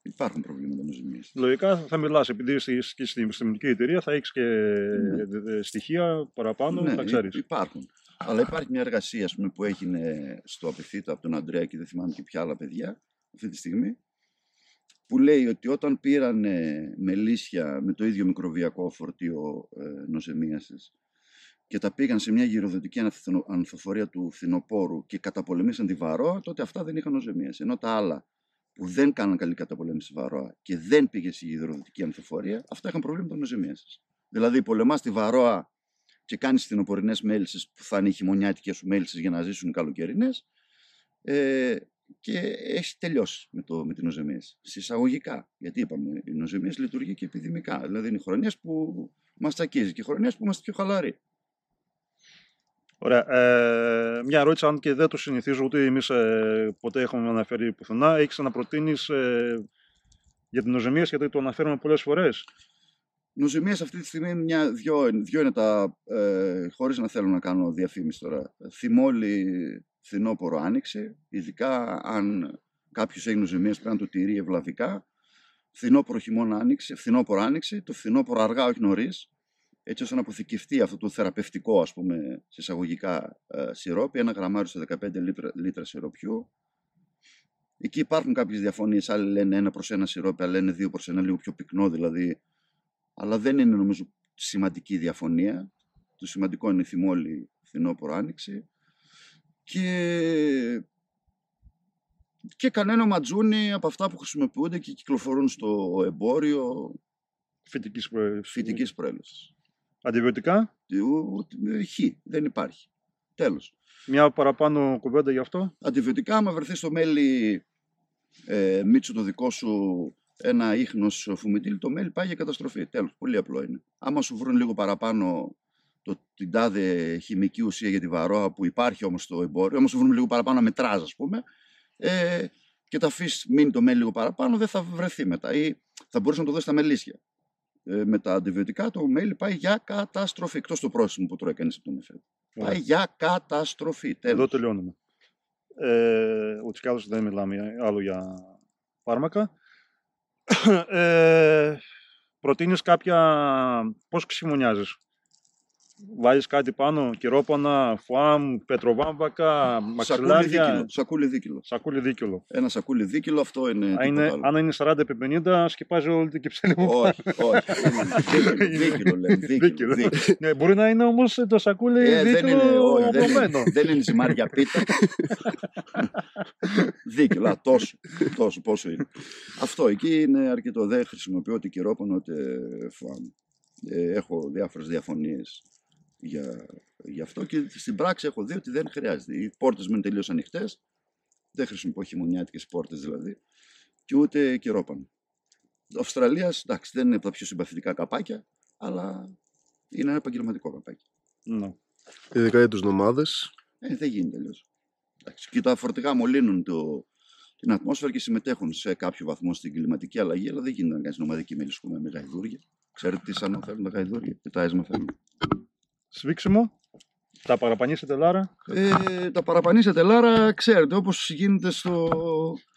Υπάρχουν προβλήματα νοζημίας. Λογικά θα μιλάς, επειδή είσαι και στην επιστημονική εταιρεία, θα έχεις και ναι. στοιχεία παραπάνω, ναι, θα ξέρεις. Υπάρχουν. Αλλά υπάρχει μια εργασία πούμε, που έγινε στο Απιθύτα από τον Αντρέα και δεν θυμάμαι και ποια άλλα παιδιά αυτή τη στιγμή που λέει ότι όταν πήραν μελίσια με το ίδιο μικροβιακό φορτίο ε, νοσεμίασης και τα πήγαν σε μια γυροδοτική ανθοφορία του φθινοπόρου και καταπολεμήσαν τη βαρόα, τότε αυτά δεν είχαν νοσεμίαση. Ενώ τα άλλα που δεν κάναν καλή καταπολέμηση τη βαρόα και δεν πήγε στη γυροδοτική ανθοφορία, αυτά είχαν προβλήματα νοσεμίαση. Δηλαδή, πολεμάς τη βαρόα και κάνεις φθινοπορεινές μέλισσες που θα είναι οι χειμωνιάτικε σου μέλισσε για να ζήσουν οι καλοκαιρινές. Ε, και έχει τελειώσει με, το, με την νοζεμίαση. Συσσαγωγικά. Γιατί είπαμε, η νοζεμίαση λειτουργεί και επιδημικά. Δηλαδή είναι χρονιές που μας τσακίζει και χρονιές που είμαστε πιο χαλαροί. Ωραία. Ε, μια ερώτηση, αν και δεν το συνηθίζω ούτε εμείς ε, ποτέ έχουμε αναφέρει πουθενά. Έχεις να προτείνεις ε, για την νοζεμίαση, γιατί το αναφέρουμε πολλές φορές; Νοζεμίες αυτή τη στιγμή μια, δυο, δυο είναι τα, ε, χωρίς να θέλω να κάνω διαφήμιση τώρα, θυμόλη φθινόπωρο άνοιξε, ειδικά αν κάποιος έχει νοζεμίες πρέπει να το τηρεί ευλαβικά, φθινόπωρο χειμώνα άνοιξε, φθινόπωρο άνοιξε, το φθινόπωρο αργά όχι νωρίς, έτσι ώστε να αποθηκευτεί αυτό το θεραπευτικό ας πούμε σε εισαγωγικά ε, σιρόπι, ένα γραμμάριο σε 15 λίτρα, λίτρα σιροπιού. Εκεί υπάρχουν κάποιες διαφωνίες, άλλοι λένε ένα προς ένα σιρόπι, άλλοι λένε δύο προς ένα, λίγο πιο πυκνό δηλαδή αλλά δεν είναι νομίζω σημαντική διαφωνία. Το σημαντικό είναι η θυμόλη φθινόπωρο άνοιξη και, και κανένα ματζούνι από αυτά που χρησιμοποιούνται και κυκλοφορούν στο εμπόριο φυτικής, προέλευσης. φυτικής προέλευσης. Αντιβιωτικά; Χ, δεν υπάρχει. Τέλος. Μια παραπάνω κουβέντα γι' αυτό; Αντιβιωτικά, άμα βρεθείς στο μέλι ε, Μίτσο το δικό σου ένα ίχνος φουμιτήλ, το μέλι πάει για καταστροφή. Τέλος. Πολύ απλό είναι. Άμα σου βρουν λίγο παραπάνω το, την τάδε χημική ουσία για τη βαρόα που υπάρχει όμως στο εμπόριο, άμα σου βρουν λίγο παραπάνω μετράζ, ας πούμε, ε, και τα αφήσεις μείνει το μέλι λίγο παραπάνω, δεν θα βρεθεί μετά. Ή θα μπορούσε να το δώσεις στα μελίσια. Ε, με τα αντιβιωτικά το μέλι πάει για καταστροφή. Εκτός το πρόσημο που τρώει κανεί από τον εφέ. Πάει για καταστροφή. Τέλος. Εδώ τελειώνουμε. Ε, Ούτω ή δεν μιλάμε άλλο για φάρμακα (coughs) ε, προτείνεις κάποια... Πώς ξυμονιάζεις. Βάζεις κάτι πάνω, κυρόπανα, φουάμ, πετροβάμβακα, μαξιλάρια. Σακούλι δίκυλο. Σακούλι δίκυλο. Ένα σακούλι δίκυλο, αυτό είναι. είναι αν είναι 40 επί 50, σκεπάζει όλη την κυψέλη μου. Όχι, όχι. (laughs) δίκυλο, λέμε. Δίκυλο. ναι, μπορεί να είναι όμως το σακούλι ε, δίκυλο δεν είναι, δεν είναι ζυμάρια πίτα. δίκυλο, τόσο, τόσο, πόσο είναι. Αυτό εκεί είναι αρκετό. Δεν χρησιμοποιώ ότι κυρόπανο ούτε φουάμ. Ε, έχω διάφορες διαφωνίες για, για αυτό και στην πράξη έχω δει ότι δεν χρειάζεται. Οι πόρτες μου είναι τελείως ανοιχτές. Δεν χρησιμοποιώ χειμωνιάτικες πόρτες δηλαδή. Και ούτε καιρόπαν. Αυστραλίας, εντάξει, δεν είναι από τα πιο συμπαθητικά καπάκια, αλλά είναι ένα επαγγελματικό καπάκι. Ναι. Ειδικά για τους νομάδες. Ε, δεν γίνεται τελείως. Και τα φορτηγά μολύνουν το, την ατμόσφαιρα και συμμετέχουν σε κάποιο βαθμό στην κλιματική αλλαγή, αλλά δεν γίνεται να κάνει νομαδική μελισσού με γαϊδούρια. Ξέρετε τι σαν θέλουν τα γαϊδούρια, τι τα θέλουν σφίξιμο. Τα παραπανίσετε Λάρα. Ε, τα παραπανίσετε Λάρα, ξέρετε, όπως γίνεται στο,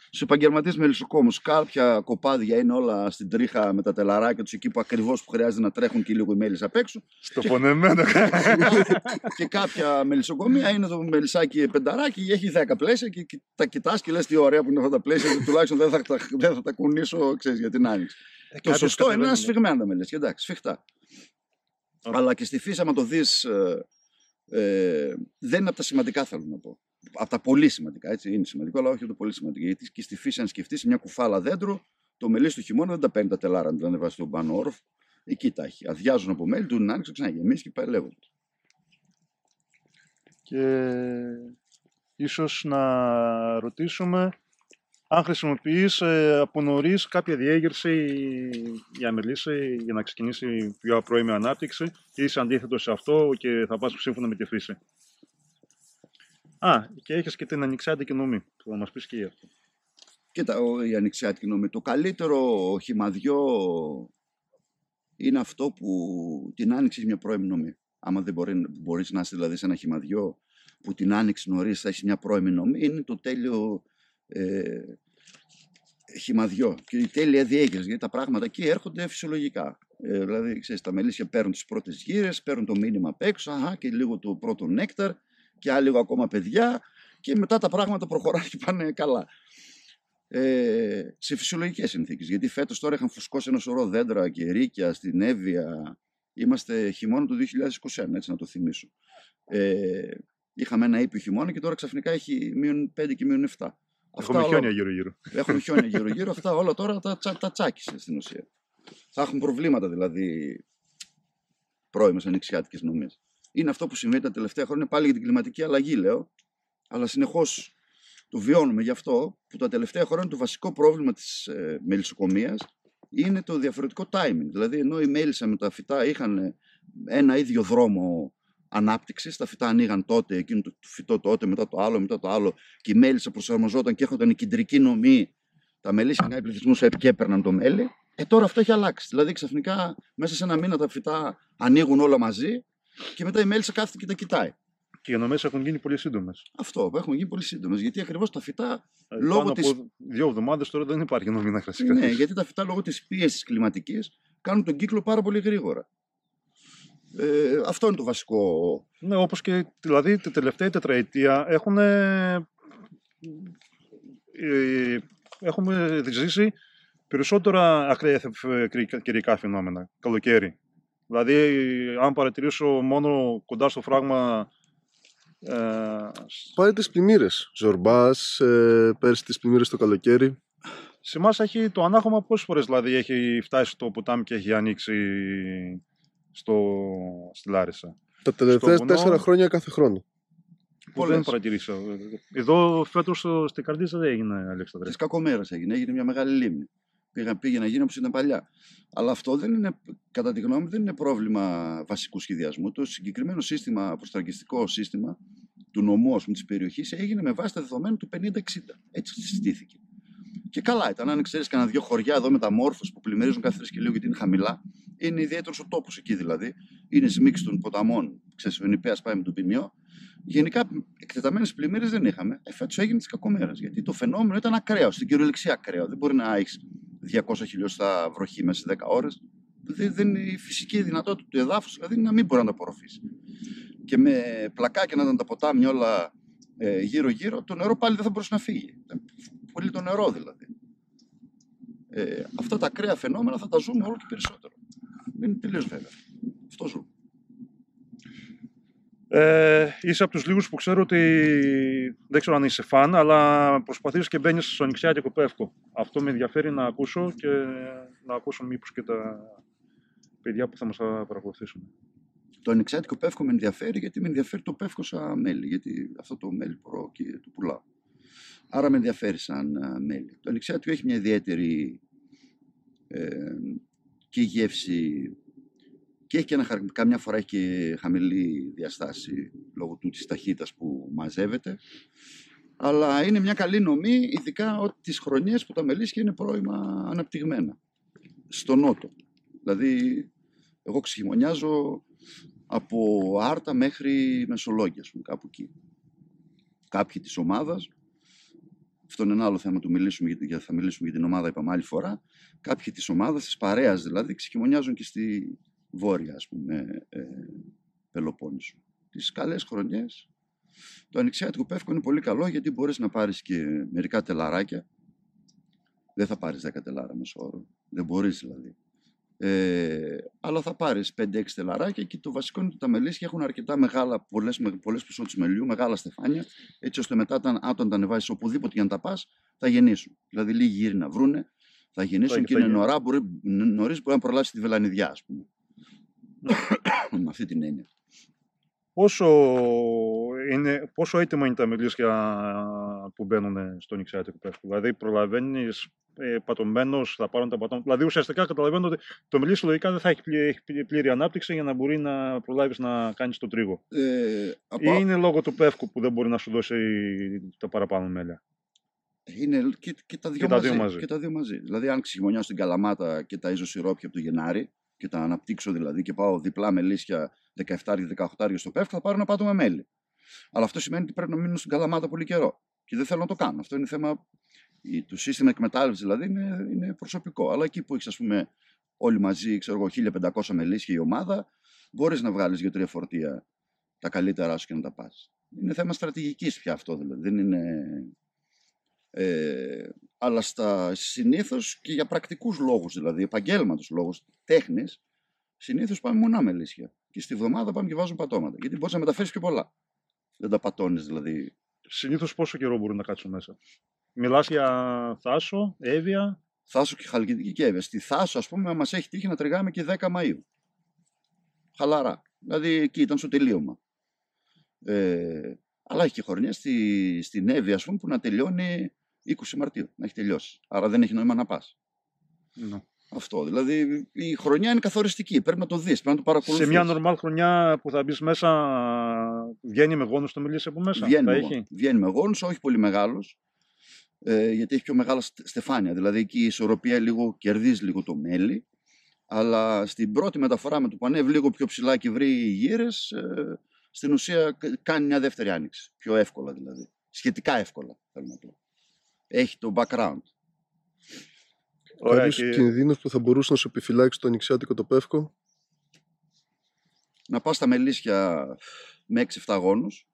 στους επαγγελματίες μελισσοκόμου. Κάποια κοπάδια είναι όλα στην τρίχα με τα τελαράκια τους εκεί που ακριβώς που χρειάζεται να τρέχουν και λίγο οι μέλισσε απ' έξω. Στο φωνεμένο. και κάποια μελισσοκομεία είναι το μελισσάκι πενταράκι, έχει 10 πλαίσια και τα κοιτάς και λες τι ωραία που είναι αυτά τα πλαίσια. τουλάχιστον δεν θα, δεν θα τα κουνήσω ξέρεις, για την άνοιξη. Ε, το σωστό είναι να σφιγμένα τα μελισσιά. Εντάξει, σφιχτά. Αλλά και στη φύση, άμα το δεις, ε, ε, δεν είναι από τα σημαντικά, θέλω να πω. Από τα πολύ σημαντικά, έτσι. Είναι σημαντικό, αλλά όχι από το πολύ σημαντικό. Γιατί και στη φύση, αν σκεφτείς μια κουφάλα δέντρο, το μελί του χειμώνα δεν τα παίρνει τα τελάρα, να τα ανεβάσεις στον πάνω όροφο. Εκεί τα έχει. Αδειάζουν από μέλη, του να άνοιξε, ξαναγεμίσει και παλεύουν. Και ίσως να ρωτήσουμε αν χρησιμοποιείς ε, από νωρίς κάποια διέγερση για να μιλήσει, για να ξεκινήσει πιο πρώιμη ανάπτυξη, ή είσαι αντίθετος σε αυτό και θα πας σύμφωνα με τη φύση. Α, και έχεις και την ανοιξιάτικη νομή, που θα μας πεις και γι' αυτό. Κοίτα, η ανοιξιάτικη νομή. Το καλύτερο χυμαδιό είναι αυτό που την άνοιξες μια πρώιμη νομή. Άμα δεν μπορεί, μπορείς να είσαι δηλαδή σε ένα χυμαδιό που την άνοιξες νωρίς θα έχεις μια πρώιμη νομή, είναι το τέλειο ε, χυμαδιό και η τέλεια διέγερση, γιατί τα πράγματα εκεί έρχονται φυσιολογικά. Ε, δηλαδή, ξέρεις, τα μελίσια παίρνουν τις πρώτες γύρες, παίρνουν το μήνυμα απ' έξω, αχα, και λίγο το πρώτο νέκταρ και άλλο λίγο ακόμα παιδιά και μετά τα πράγματα προχωράνε και πάνε καλά. ε, σε φυσιολογικές συνθήκες. Γιατί φέτος τώρα είχαν φουσκώσει ένα σωρό δέντρα και ρίκια στην Εύβοια. Είμαστε χειμώνα του 2021, έτσι να το θυμίσω. Ε, είχαμε ένα ήπιο χειμώνα και τώρα ξαφνικά έχει μείον 5 και μείον 7. Έχουμε χιόνια γύρω-γύρω. Έχουμε χιόνια (laughs) γύρω-γύρω. Αυτά όλα τώρα τα, τσα, τα τσάκισες στην ουσία. Θα έχουν προβλήματα δηλαδή πρώιμες ανοιξιάτικες νομές. Είναι αυτό που συμβαίνει τα τελευταία χρόνια πάλι για την κλιματική αλλαγή, λέω. Αλλά συνεχώς το βιώνουμε γι' αυτό που τα τελευταία χρόνια το βασικό πρόβλημα της ε, μελισσοκομείας είναι το διαφορετικό timing. Δηλαδή, ενώ η μέλισσα με τα φυτά είχαν ένα ίδιο δρόμο ανάπτυξης, τα φυτά ανοίγαν τότε, εκείνο το φυτό τότε, μετά το άλλο, μετά το άλλο, και η μέλισσα προσαρμοζόταν και έχονταν η κεντρική νομή. Τα μελίσια πληθυσμούς και έπαιρναν το μέλι. Ε, τώρα αυτό έχει αλλάξει. Δηλαδή, ξαφνικά μέσα σε ένα μήνα τα φυτά ανοίγουν όλα μαζί και μετά η μέλισσα κάθεται και τα κοιτάει. Και οι γνωμέ έχουν γίνει πολύ σύντομες. Αυτό, έχουν γίνει πολύ σύντομες. Γιατί ακριβώς τα φυτά. Ε, λόγω πάνω της... από δύο εβδομάδες τώρα δεν υπάρχει νομή να χρειαστεί Ναι, κανείς. γιατί τα φυτά λόγω της πίεσης κλιματικής κάνουν τον κύκλο πάρα πολύ γρήγορα. Ε, αυτό είναι το βασικό. Ναι, όπως και δηλαδή τη τελευταία τετραετία έχουν, ε, ε, έχουμε ζήσει περισσότερα ακραία θε- καιρικά- καιρικά φαινόμενα, καλοκαίρι. Δηλαδή, αν παρατηρήσω μόνο κοντά στο φράγμα ε, Πάρε τις πλημμύρες. Ζορμπάς, ε, πέρσι τις πλημμύρες το καλοκαίρι. σε εμάς έχει το ανάγχωμα πόσες φορές δηλαδή έχει φτάσει στο ποτάμι και έχει ανοίξει στο, στη Λάρισα. Τα τελευταία βουνό. τέσσερα χρόνια κάθε χρόνο. Που Πολλές. δεν παρατηρήσα. Εδώ φέτος στο- στην Καρδίτσα δεν έγινε Αλέξανδρε. Τη κακομέρα έγινε. Έγινε μια μεγάλη λίμνη. Πήγα, πήγε να γίνει όπως ήταν παλιά. Αλλά αυτό δεν είναι, κατά τη γνώμη μου, δεν είναι πρόβλημα βασικού σχεδιασμού. Το συγκεκριμένο σύστημα, προσταγγιστικό σύστημα του νομού της περιοχής έγινε με βάση τα δεδομένα του 50-60. Έτσι συστήθηκε. Και καλά ήταν. Αν ξέρεις κανένα δύο χωριά εδώ με τα μόρφου που πλημμυρίζουν κάθε τρεις και λίγο γιατί είναι χαμηλά, είναι ιδιαίτερος ο τόπος εκεί δηλαδή. Είναι σμίξ των ποταμών. Ξέρεις, ο Νιπέα πάει με τον ποιμιό. Γενικά εκτεταμένες πλημμύρες δεν είχαμε. Ε, Φέτος έγινε τη κακομέρα. Γιατί το φαινόμενο ήταν ακραίο, στην κυριολεξία ακραίο. Δεν μπορεί να έχεις 200 χιλιοστά βροχή μέσα σε 10 ώρες. Δεν, δεν είναι η φυσική δυνατότητα του εδάφους, δηλαδή να μην μπορεί να τα απορροφήσεις. Και με πλακάκια να ήταν τα ποτάμια όλα ε, γύρω-γύρω, το νερό πάλι δεν θα μπορούσε να φύγει. Ήταν Πολύ το νερό δηλαδή. Ε, αυτά τα ακραία φαινόμενα θα τα ζούμε όλο και περισσότερο. Είναι τελείως βέβαια. Αυτό ζούμε. Ε, είσαι από τους λίγους που ξέρω ότι δεν ξέρω αν είσαι φαν, αλλά προσπαθείς και μπαίνεις στο νησιάτικο πεύκο. Αυτό με ενδιαφέρει να ακούσω και να ακούσω μήπως και τα παιδιά που θα μας παρακολουθήσουν. Το ανεξάρτητο πεύκο με ενδιαφέρει γιατί με ενδιαφέρει το πεύκο σαν μέλι. Γιατί αυτό το μέλι μπορώ και το πουλάω. Άρα με ενδιαφέρει σαν α, μέλι. Το ανεξάρτητο έχει μια ιδιαίτερη ε, και γεύση και έχει και ένα, χαρ- καμιά φορά έχει και χαμηλή διαστάση λόγω του της ταχύτητας που μαζεύεται. Αλλά είναι μια καλή νομή, ειδικά ότι τις χρονιές που τα μελίσια είναι πρώιμα αναπτυγμένα. Στο νότο. Δηλαδή, εγώ ξεχειμονιάζω από Άρτα μέχρι Μεσολόγγια, ας πούμε, κάπου εκεί. Κάποιοι της ομάδας, αυτό είναι ένα άλλο θέμα του μιλήσουμε, γιατί γιατί θα μιλήσουμε για την ομάδα, είπαμε άλλη φορά. Κάποιοι της ομάδας, της παρέας δηλαδή, ξεχειμονιάζουν και στη βόρεια, ας πούμε, ε, Πελοπόννησο. Τις καλές χρονιές, το ανοιξιάτικο πεύκο είναι πολύ καλό γιατί μπορείς να πάρεις και μερικά τελαράκια. Δεν θα πάρεις 10 τελάρα μέσω όρο. Δεν μπορείς δηλαδή. Ε, αλλά θα πάρεις 5-6 τελαράκια και το βασικό είναι ότι τα μελίσια έχουν αρκετά μεγάλα, πολλές, με- πολλές ποσότητες μελιού, μεγάλα στεφάνια, έτσι ώστε μετά όταν, όταν τα ανεβάσεις οπουδήποτε για να τα πας, θα γεννήσουν. Δηλαδή λίγοι γύρι να βρούνε, θα γεννήσουν Θα- και θα είναι γίνει. νωρά, μπορεί, νωρίς μπορεί να προλάβεις τη βελανιδιά, ας πούμε. (coughs) Με αυτή την έννοια. Πόσο, είναι, πόσο έτοιμα είναι τα μελίσια που μπαίνουν στο νησιάτικο πεύκο. Δηλαδή προλαβαίνεις ε, πατωμένος, θα πάρουν τα πατώματα. Δηλαδή ουσιαστικά καταλαβαίνω ότι το μελίσιο λογικά δεν θα έχει πλήρη, έχει πλήρη- πλήρη ανάπτυξη για να μπορεί να προλάβεις να κάνεις το τρίγο. Ε, από, Ή είναι λόγω του πεύκου που δεν μπορεί να σου δώσει τα παραπάνω μέλια; Είναι και, και, τα δύο Και τα μαζί, δύο μαζί. Και τα δύο μαζί. Δηλαδή, αν ξεχειμονιάσω στην Καλαμάτα και τα σιρόπια από το Γενάρη και τα αναπτύξω δηλαδή και πάω διπλά με λύσια 17-18 στο πεύκο, θα πάρω ένα πάτωμα μέλι. Αλλά αυτό σημαίνει ότι πρέπει να μείνω στην Καλαμάτα πολύ καιρό. Και δεν θέλω να το κάνω. Αυτό είναι θέμα. Η- Το σύστημα εκμετάλλευσης δηλαδή είναι, είναι προσωπικό. Αλλά εκεί που έχεις, ας πούμε, όλοι μαζί, ξέρω εγώ, 1500 μελίσια η ομάδα, μπορείς να βγάλεις δύο-τρία φορτία τα καλύτερά σου και να τα πας. Είναι θέμα στρατηγικής πια αυτό δηλαδή. Δεν είναι ε, αλλά στα συνήθως και για πρακτικούς λόγους, δηλαδή επαγγέλματος λόγους, τέχνης, συνήθως πάμε μονά μελίσια. Και στη βδομάδα πάμε και βάζουμε πατώματα. Γιατί μπορείς να μεταφέρεις πιο πολλά. Δεν τα πατώνεις δηλαδή. Συνήθως πόσο καιρό μπορούν να κάτσουν μέσα; Μιλάς για Θάσο, Εύβοια. Θάσο και Χαλκιδική και Εύβοια. Στη Θάσο, ας πούμε, μας έχει τύχει να τριγάμε και 10 Μαου. Χαλαρά. Δηλαδή εκεί ήταν στο τελείωμα. Ε, αλλά έχει και χρονιά στη, στην Εύβοια, ας πούμε, που να τελειώνει 20 Μαρτίου. Να έχει τελειώσει. Άρα δεν έχει νόημα να πας. Ναι. Αυτό. Δηλαδή η χρονιά είναι καθοριστική. Πρέπει να το δεις, πρέπει να το παρακολουθείς. Σε μια νορμάλ χρονιά που θα μπεις μέσα, βγαίνει με γόνους το μιλήσεις από μέσα; Βγαίνει, θα με, έχει; γόνους. βγαίνει με γόνους, όχι πολύ μεγάλο. Ε, γιατί έχει πιο μεγάλα στε- στεφάνια. Δηλαδή εκεί η ισορροπία λίγο κερδίζει λίγο το μέλι. Αλλά στην πρώτη μεταφορά με το που ανέβει λίγο πιο ψηλά και βρει γύρες, ε, στην ουσία κα- κάνει μια δεύτερη άνοιξη. Πιο εύκολα δηλαδή. Σχετικά εύκολα, θέλω να πω. Έχει το background. Ωραία, Κάποιος και- κινδύνος που θα μπορούσε να σου επιφυλάξεις το νηξιάτικο το πεύκο; Να πας στα μελίσια με 6-7 γόνους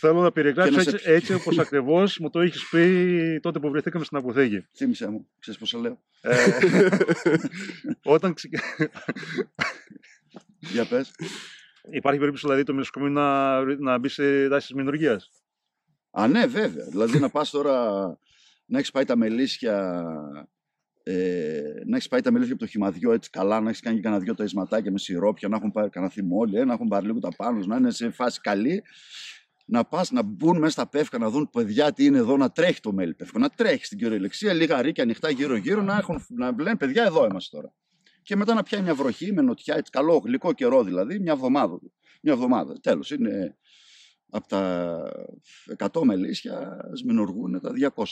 Θέλω να περιγράψεις Και να σε έτσι, πει- έτσι όπως (laughs) ακριβώς μου το έχει πει τότε που βρεθήκαμε στην αποθήκη. Θύμησέ μου, ξέρεις πώς σε λέω. Ε, (laughs) όταν ξε- (laughs) Για πες. Υπάρχει περίπτωση δηλαδή το μελισσοκομείο να, να μπει σε τάσεις μηνουργίας; Α, ναι, βέβαια. δηλαδή να πας τώρα να έχεις πάει τα μελίσια ε, να έχεις πάει τα μελίσια από το χυμαδιό έτσι καλά, να έχεις κάνει και κανένα δυο τα ισματάκια με σιρόπια, να έχουν πάρει κανένα θυμόλι, ε, να έχουν πάρει λίγο τα πάνω, να είναι σε φάση καλή. Να πας να μπουν μέσα στα πεύκα να δουν παιδιά τι είναι εδώ, να τρέχει το μέλι πεύκο, να τρέχει στην κυριολεξία, λίγα ρίκια ανοιχτά γύρω-γύρω, να, έχουν, να λένε παιδιά εδώ είμαστε τώρα. Και μετά να πιάνει μια βροχή με νοτιά, έτσι καλό γλυκό καιρό δηλαδή, μια εβδομάδα. Μια εβδομάδα. Τέλος, είναι από τα 100 μελίσια σμινουργούν τα 200.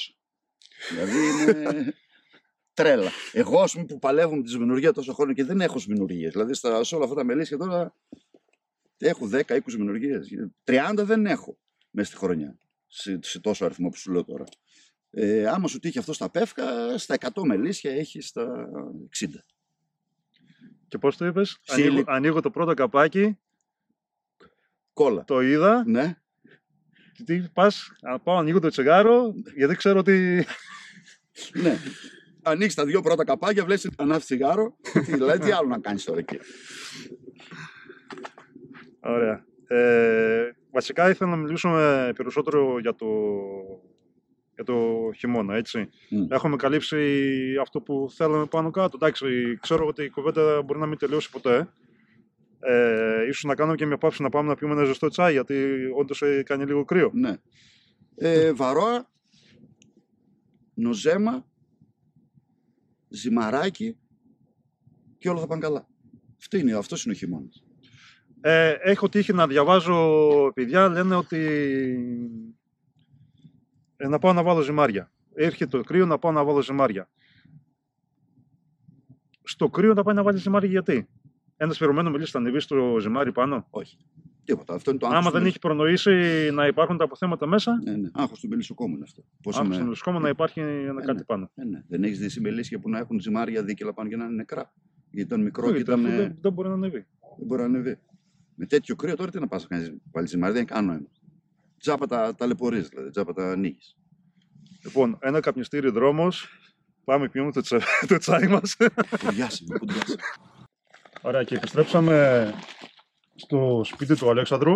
δηλαδή είναι (laughs) τρέλα. Εγώ, ας πούμε, που παλεύω με τη σμινουργία τόσο χρόνο και δεν έχω σμινουργίε. Δηλαδή, στα, σε όλα αυτά τα μελίσια τώρα έχω 10-20 σμινουργίε. 30 δεν έχω μέσα στη χρονιά. Σε, σε τόσο αριθμό που σου λέω τώρα. Ε, άμα σου τύχει αυτό στα πεύκα, στα 100 μελίσια έχει στα 60. Και πώς το είπες, Σύλλη. ανοίγω, ανοίγω το πρώτο καπάκι, Κόλλα. το είδα. Ναι. και Τι πας, πάω, ανοίγω το τσιγάρο, γιατί ξέρω ότι. ναι. Ανοίξεις τα δύο πρώτα καπάκια, βλέπεις ανάφει τσιγάρο. τι, δηλαδή, τι άλλο να κάνεις τώρα εκεί. Ωραία. Ε, βασικά ήθελα να μιλήσουμε περισσότερο για το, για το χειμώνα, έτσι. Μμ. Έχουμε καλύψει αυτό που θέλαμε πάνω κάτω. Εντάξει, ξέρω ότι η κουβέντα μπορεί να μην τελειώσει ποτέ. Ε, ίσως να κάνουμε και μια παύση να πάμε να πιούμε ένα ζεστό τσάι, γιατί όντως ε, κάνει λίγο κρύο. Ναι. Ε, βαρόα, νοζέμα, ζυμαράκι και όλα θα πάνε καλά. Αυτό είναι, αυτός είναι ο χειμώνας. Ε, έχω τύχει να διαβάζω, παιδιά λένε ότι ε, να πάω να βάλω ζυμάρια. Έρχεται το κρύο να πάω να βάλω ζυμάρια. Στο κρύο να πάει να βάλει ζυμάρι γιατί; Ένας σπηρωμένο μιλή θα ανεβεί στο ζυμάρι πάνω; Όχι. Τίποτα. Αυτό είναι το άγχος Άμα του δεν μελισσοκόμου. έχει προνοήσει να υπάρχουν τα αποθέματα μέσα, Ναι, ναι. Άγχος του μελισσοκόμου είναι αυτό. Πόσο άκουσα με... στον μελισσοκόμο να υπάρχει ένα ναι. κάτι πάνω. ναι, ναι. Δεν έχεις δει συμμελίσια που να έχουν ζυμάρια δίκαιλα πάνω και να είναι νεκρά. Γιατί ήταν μικρό και Όχι, ήταν... αφού ε, δεν, δεν μπορεί να ανεβεί. Δεν μπορεί να ανεβεί. Με τέτοιο κρύο τώρα τι να πας να κάνεις πάλι ζυμάρι, δεν κάνει νόημα. Τζάπα τα ταλαιπωρείς δηλαδή, τζάπα τα ανοίγεις. Λοιπόν, ένα καπνιστήρι δρόμος. Πάμε πιούμε το, τσα... (laughs) το τσάι μας. Κουντιάσε με, κουντιάσε. Ωραία, και επιστρέψαμε στο σπίτι του Αλέξανδρου.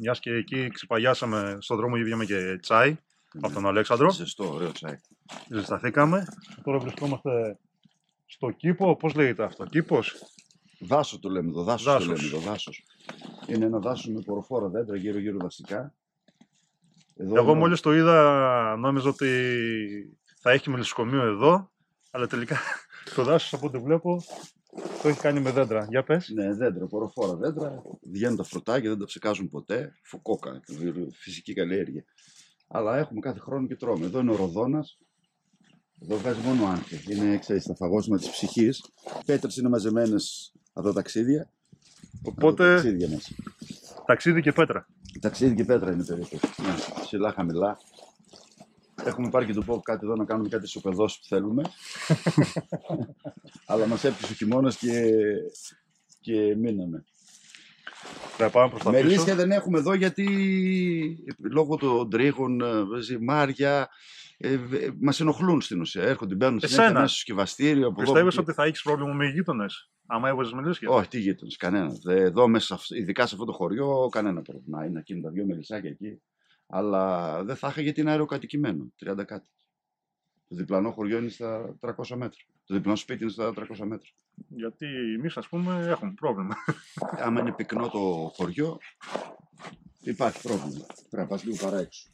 Μιας και εκεί ξεπαγιάσαμε στον δρόμο, ήπιαμε και τσάι από τον Αλέξανδρο. Ζεστό, ωραίο τσάι. Ζεσταθήκαμε. Τώρα βρισκόμαστε στο κήπο. Πώς λέγεται αυτό, κήπος; Δάσος το λέμε εδώ, δάσος το Δάσος. λέμε εδώ, δάσος. Είναι ένα δάσος με ποροφόρα δέντρα γύρω-γύρω δασικά. Εδώ Εγώ είναι- μόλις το είδα, νόμιζα ότι θα έχει μελισσοκομείο εδώ. Αλλά τελικά (laughs) το δάσος από ό,τι βλέπω το έχει κάνει με δέντρα. Για πες. Ναι, δέντρα, ποροφόρα δέντρα. Βγαίνουν τα φρουτάκια, δεν τα ψεκάζουν ποτέ. Φουκόκα, φυσική καλλιέργεια. Αλλά έχουμε κάθε χρόνο και τρώμε. Εδώ είναι ο Ροδόνας. Εδώ βγάζει μόνο άνθη. Είναι, ξέρεις, τα φαγόσιμα της ψυχής. Πέτρες είναι μαζεμένες από τα ταξίδια. Από τα Οπότε ταξίδια μέσα. ταξίδι και πέτρα. Ταξίδι και πέτρα είναι περίπου. Ναι, ψηλά, χαμηλά. Έχουμε πάρει και του πω κάτι εδώ να κάνουμε κάτι σοπεδός που θέλουμε. (laughs) Αλλά μας έπιασε ο χειμώνας και, και μείναμε. Θα πάμε προ τα πίσω. Μελίσια δεν έχουμε εδώ γιατί λόγω των τρίχων, ε, ζυμάρια, ε, μας ενοχλούν στην ουσία. Έρχονται, μπαίνουν συνέχεια Εσένα. μέσα στο σκευαστήριο. από εδώ, Πιστεύεις από εκεί. ότι θα έχεις πρόβλημα με γείτονες, άμα έβαζε μελίσια. Όχι, τι γείτονες, κανένας. Δε- Εδώ μέσα, σε αυ- ειδικά σε αυτό το χωριό, κανένα πρόβλημα. Είναι εκείνα τα δυο μελισσάκια εκεί. Αλλά δεν θα είχα γιατί είναι αεροκατοικημένο. 30 κάτι. Το διπλανό χωριό είναι στα 300 μέτρα. Το διπλανό σπίτι είναι στα 300 μέτρα. Γιατί εμείς, ας πούμε, έχουμε πρόβλημα. Άμα είναι πυκνό το χωριό, υπάρχει πρόβλημα. Πρέπει να πας λίγο παρά έξω.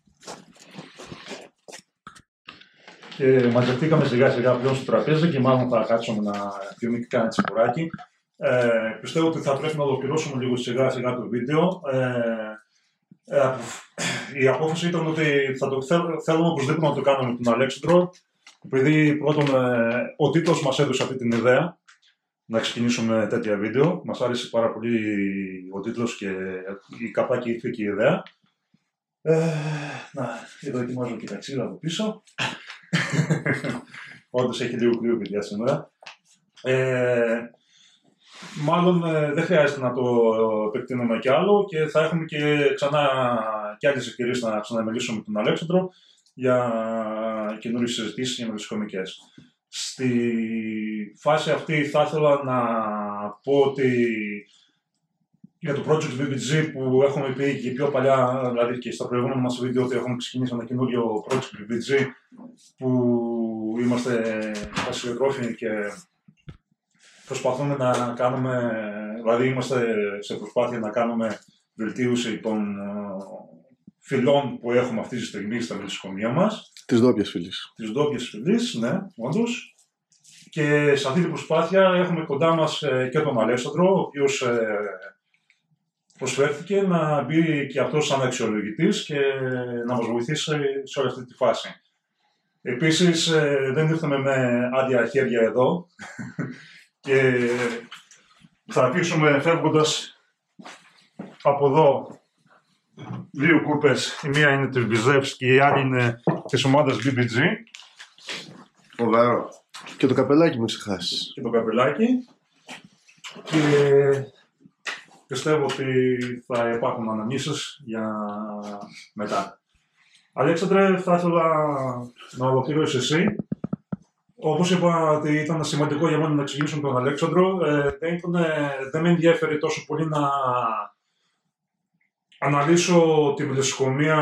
Και μαζευτήκαμε σιγά σιγά πλέον στο τραπέζι και μάλλον θα κάτσουμε να πιούμε και κάνα τσιμπουράκι. Ε, πιστεύω ότι θα πρέπει να ολοκληρώσουμε λίγο σιγά σιγά το βίντεο. Ε, ε, η απόφαση ήταν ότι θα το θέλ, θέλουμε οπωσδήποτε να το κάνουμε με τον Αλέξανδρο, επειδή πρώτον ε, ο τίτλος μας έδωσε αυτή την ιδέα να ξεκινήσουμε τέτοια βίντεο. Μας άρεσε πάρα πολύ ο τίτλος και η καπάκι ηθική ιδέα. Ε, να, εδώ ετοιμάζω και τα ξύλα από πίσω. (laughs) Όντως έχει λίγο κρύο παιδιά σήμερα. Ε, μάλλον ε, δεν χρειάζεται να το επεκτείνουμε κι άλλο και θα έχουμε και ξανά και άλλες ευκαιρίες να ξαναμιλήσουμε με τον Αλέξανδρο για καινούριες συζητήσεις για μελισσοκομικές. Στη φάση αυτή θα ήθελα να πω ότι για το project BBG που έχουμε πει και πιο παλιά, δηλαδή και στα προηγούμενα μας βίντεο ότι έχουμε ξεκινήσει ένα καινούριο project BBG που είμαστε βασιλετρόφοι και προσπαθούμε να κάνουμε, δηλαδή είμαστε σε προσπάθεια να κάνουμε βελτίωση των ε, φυλών που έχουμε αυτή τη στιγμή στα μελισσοκομεία μας Τη ντόπια φίλη. της ντόπια φυλής, ναι, όντως. Και σε αυτή την προσπάθεια έχουμε κοντά μας ε, και τον Αλέξανδρο, ο οποίος ε, προσφέρθηκε να μπει και αυτός σαν αξιολογητής και να μας βοηθήσει σε όλη αυτή τη φάση. Επίσης, ε, δεν ήρθαμε με άδεια χέρια εδώ (laughs) και θα αφήσουμε φεύγοντας από εδώ δύο κούπες. Η μία είναι της Μπιζεύς και η άλλη είναι της ομάδας BBG Φοβερό. Και το καπελάκι μην ξεχάσεις. και το καπελάκι. Και πιστεύω ότι θα υπάρχουν αναμνήσεις για μετά. Αλέξανδρε, θα ήθελα να ολοκληρώσεις εσύ. Όπως είπα, ότι ήταν σημαντικό για μένα να εξηγήσουμε τον Αλέξανδρο. Ε, δεν, ήταν, δεν με ενδιαφέρει τόσο πολύ να αναλύσω τη μελισσοκομεία,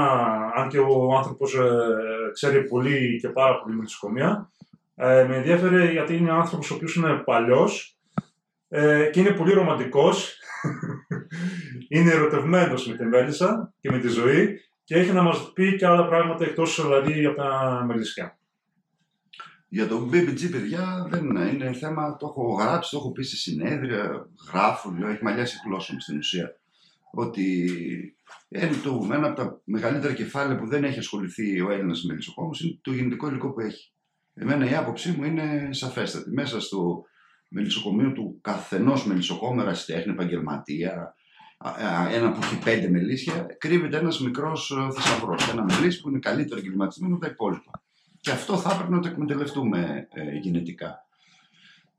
αν και ο άνθρωπος ε, ξέρει πολύ και πάρα πολύ μελισσοκομεία. Ε, με ενδιαφέρει γιατί είναι άνθρωπος ο οποίος είναι παλιός ε, και είναι πολύ ρομαντικός. Είναι ερωτευμένος με τη μέλισσα και με τη ζωή και έχει να μας πει και άλλα πράγματα εκτός δηλαδή από τα μελισσιά. Για το BBG, παιδιά, δεν είναι. Είναι θέμα, το έχω γράψει, το έχω πει σε συνέδρια, γράφω, λέω, έχει μαλλιάσει η γλώσσα μου στην ουσία. Ότι είναι το, ένα από τα μεγαλύτερα κεφάλαια που δεν έχει ασχοληθεί ο Έλληνας μελισσοκόμος είναι το γεννητικό υλικό που έχει. Εμένα η άποψή μου είναι σαφέστατη. Μέσα στο μελισσοκομείο του καθενός μελισσοκόμερα, τέχνη, επαγγελματία, α, α, ένα που έχει πέντε μελίσια, κρύβεται ένας μικρός θησαυρός. Ένα μελίσι που είναι καλύτερο εγκληματισμένο από τα υπόλοιπα. Και αυτό θα έπρεπε να το εκμεταλλευτούμε ε, γενετικά.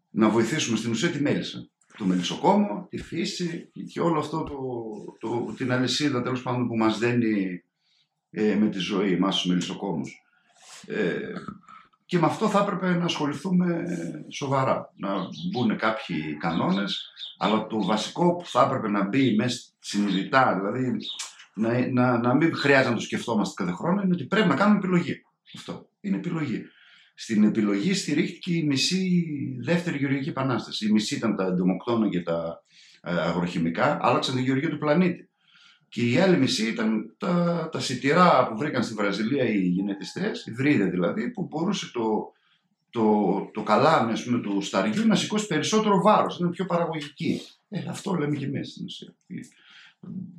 Να βοηθήσουμε στην ουσία τη μέλισσα. Το μελισσοκόμο, τη φύση και όλο αυτό το, το, την αλυσίδα τέλος πάντων που μας δένει ε, με τη ζωή, εμάς τους μελισσοκόμους. Ε, και με αυτό θα έπρεπε να ασχοληθούμε σοβαρά. Να μπουν κάποιοι κανόνες, αλλά το βασικό που θα έπρεπε να μπει μέσα συνειδητά, δηλαδή να, να, να μην χρειάζεται να το σκεφτόμαστε κάθε χρόνο, είναι ότι πρέπει να κάνουμε επιλογή. Αυτό είναι επιλογή. Στην επιλογή στηρίχθηκε η μισή δεύτερη γεωργική επανάσταση. Η μισή ήταν τα εντομοκτώνα και τα ε, αγροχημικά, άλλαξαν τη γεωργία του πλανήτη. Και η άλλη μισή ήταν τα, τα σιτηρά που βρήκαν στη Βραζιλία οι γενετιστές, οι βρύδε δηλαδή, που μπορούσε το, το, το καλάμι ας πούμε, του σταριού να σηκώσει περισσότερο βάρος, να είναι πιο παραγωγική. Ε, αυτό λέμε και εμείς στην ουσία.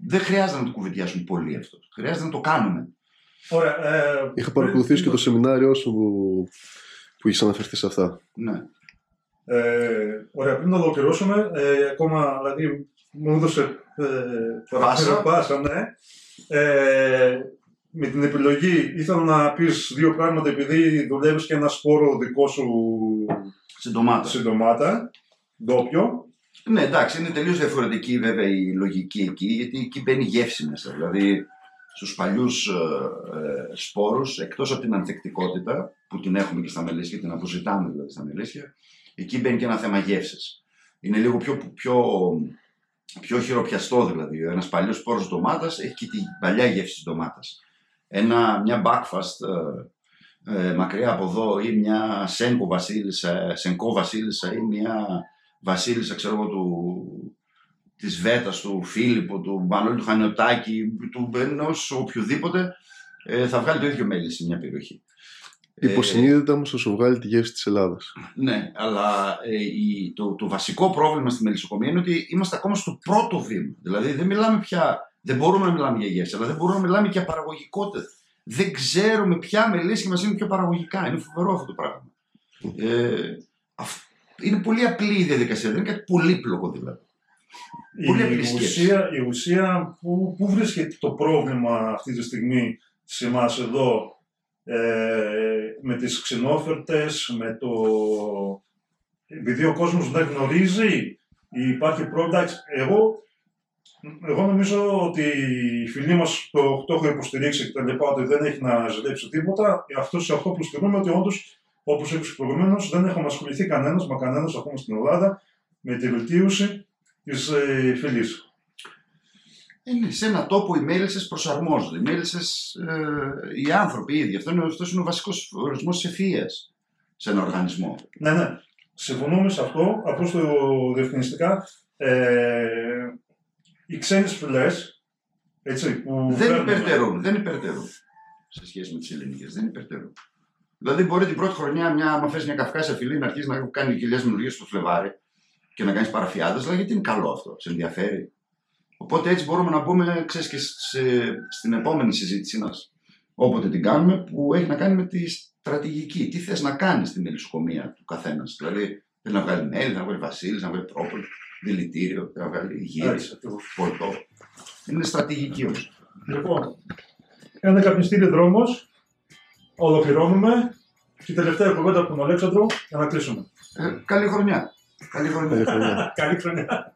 Δεν χρειάζεται να το κουβεντιάσουμε πολύ αυτό. Χρειάζεται να το κάνουμε. Ωραία, ε, Είχα παρακολουθήσει και το σεμινάριό σου που, που είχες αναφερθεί σε αυτά. Ναι. Ε, ωραία, πριν να ολοκληρώσουμε, ε, ακόμα δηλαδή μου έδωσε ε, Πάσα. πάσα ναι. ε, με την επιλογή ήθελα να πεις δύο πράγματα επειδή δουλεύεις και ένα σπόρο δικό σου Στην ντομάτα. στην ντομάτα, ντόπιο. Ναι, εντάξει, είναι τελείως διαφορετική βέβαια η λογική εκεί, γιατί εκεί μπαίνει γεύση μέσα. Δηλαδή, στους παλιούς ε, ε, σπόρους, εκτός από την ανθεκτικότητα που την έχουμε και στα μελίσια, την αποζητάμε δηλαδή στα μελίσια, εκεί μπαίνει και ένα θέμα γεύσης. Είναι λίγο πιο, πιο, πιο χειροπιαστό δηλαδή. Ένας παλιός σπόρος ντομάτας έχει και την παλιά γεύση της ντομάτας. Ένα, μια backfast ε, ε, μακριά από εδώ ή μια σένκο βασίλισσα, σενκό βασίλισσα ή μια βασίλισσα ξέρω εγώ του, της Βέτας, του Φίλιππου, του Μπανόλη, του Χανιωτάκη, του ενός οποιοδήποτε, ε, θα βγάλει το ίδιο μέλι σε μια περιοχή. Υποσυνείδητα όμως θα σου βγάλει τη γεύση της Ελλάδας. Ναι, αλλά ε, η, το, το βασικό πρόβλημα στη μελισσοκομεία είναι ότι είμαστε ακόμα στο πρώτο βήμα. Δηλαδή δεν μιλάμε πια, δεν μπορούμε να μιλάμε για γεύση, αλλά δεν μπορούμε να μιλάμε και για παραγωγικότητα. Δεν ξέρουμε ποια μελίσια μας είναι πιο παραγωγικά. Είναι φοβερό αυτό το πράγμα. Ε, είναι πολύ απλή η διαδικασία, δεν είναι κάτι πολύπλοκο δηλαδή. Η ουσία, η ουσία που, που βρίσκεται το πρόβλημα αυτή τη στιγμή σε εμάς εδώ ε, με τις ξενόφερτες, με το... Επειδή ο κόσμος δεν γνωρίζει, υπάρχει πρόβλημα. Εγώ, εγώ νομίζω ότι οι φίλοι μας το, το έχουν υποστηρίξει και τα λοιπά, ότι δεν έχει να ζητήσει τίποτα. Αυτό σε αυτό προσκυνούμε ότι όντως, όπως είπες προηγουμένως, δεν έχουμε ασχοληθεί κανένας, μα κανένας ακόμα στην Ελλάδα, με τη βελτίωση της ε, φυλής. Είναι σε ένα τόπο οι μέλισσες προσαρμόζονται. Οι μέλισσες, ε, οι άνθρωποι οι ίδιοι. Αυτός είναι, αυτός είναι ο βασικός ορισμός της ευφυία σε ένα οργανισμό. Ναι, ναι. Συμφωνούμε σε αυτό. Απλώ το διευκρινιστικά. Ε, οι ξένες φυλές. Δεν υπερτερούν, δεν υπερτερούν σε σχέση με τις ελληνικές. Δεν υπερτερούν. Δηλαδή, μπορεί την πρώτη χρονιά, μια, άμα θε μια καυκάσια φυλή, να αρχίσεις να κάνει κοιλιές μελουργίε στο Φλεβάρι και να κάνεις παραφιάδες. Δηλαδή, γιατί είναι καλό αυτό, σε ενδιαφέρει. Οπότε έτσι μπορούμε να πούμε, ξέρεις, και στην επόμενη συζήτησή μας, όποτε την κάνουμε, που έχει να κάνει με τη στρατηγική. Τι θες να κάνεις στη μελισσοκομεία του καθένας. Δηλαδή, θέλει να βγάλει μέλι, να βγάλει βασίλης, να βγάλει πρόπολη, δηλητήριο, να βγάλει γύρις, πολτό. Είναι στρατηγική όμως. Λοιπόν, ένα καπνιστήρι δρόμος, ολοκληρώνουμε και η τελευταία κουβέντα από τον Αλέξανδρο για να κλείσουμε. Ε, καλή χρονιά. Καλή χρονιά. καλή χρονιά.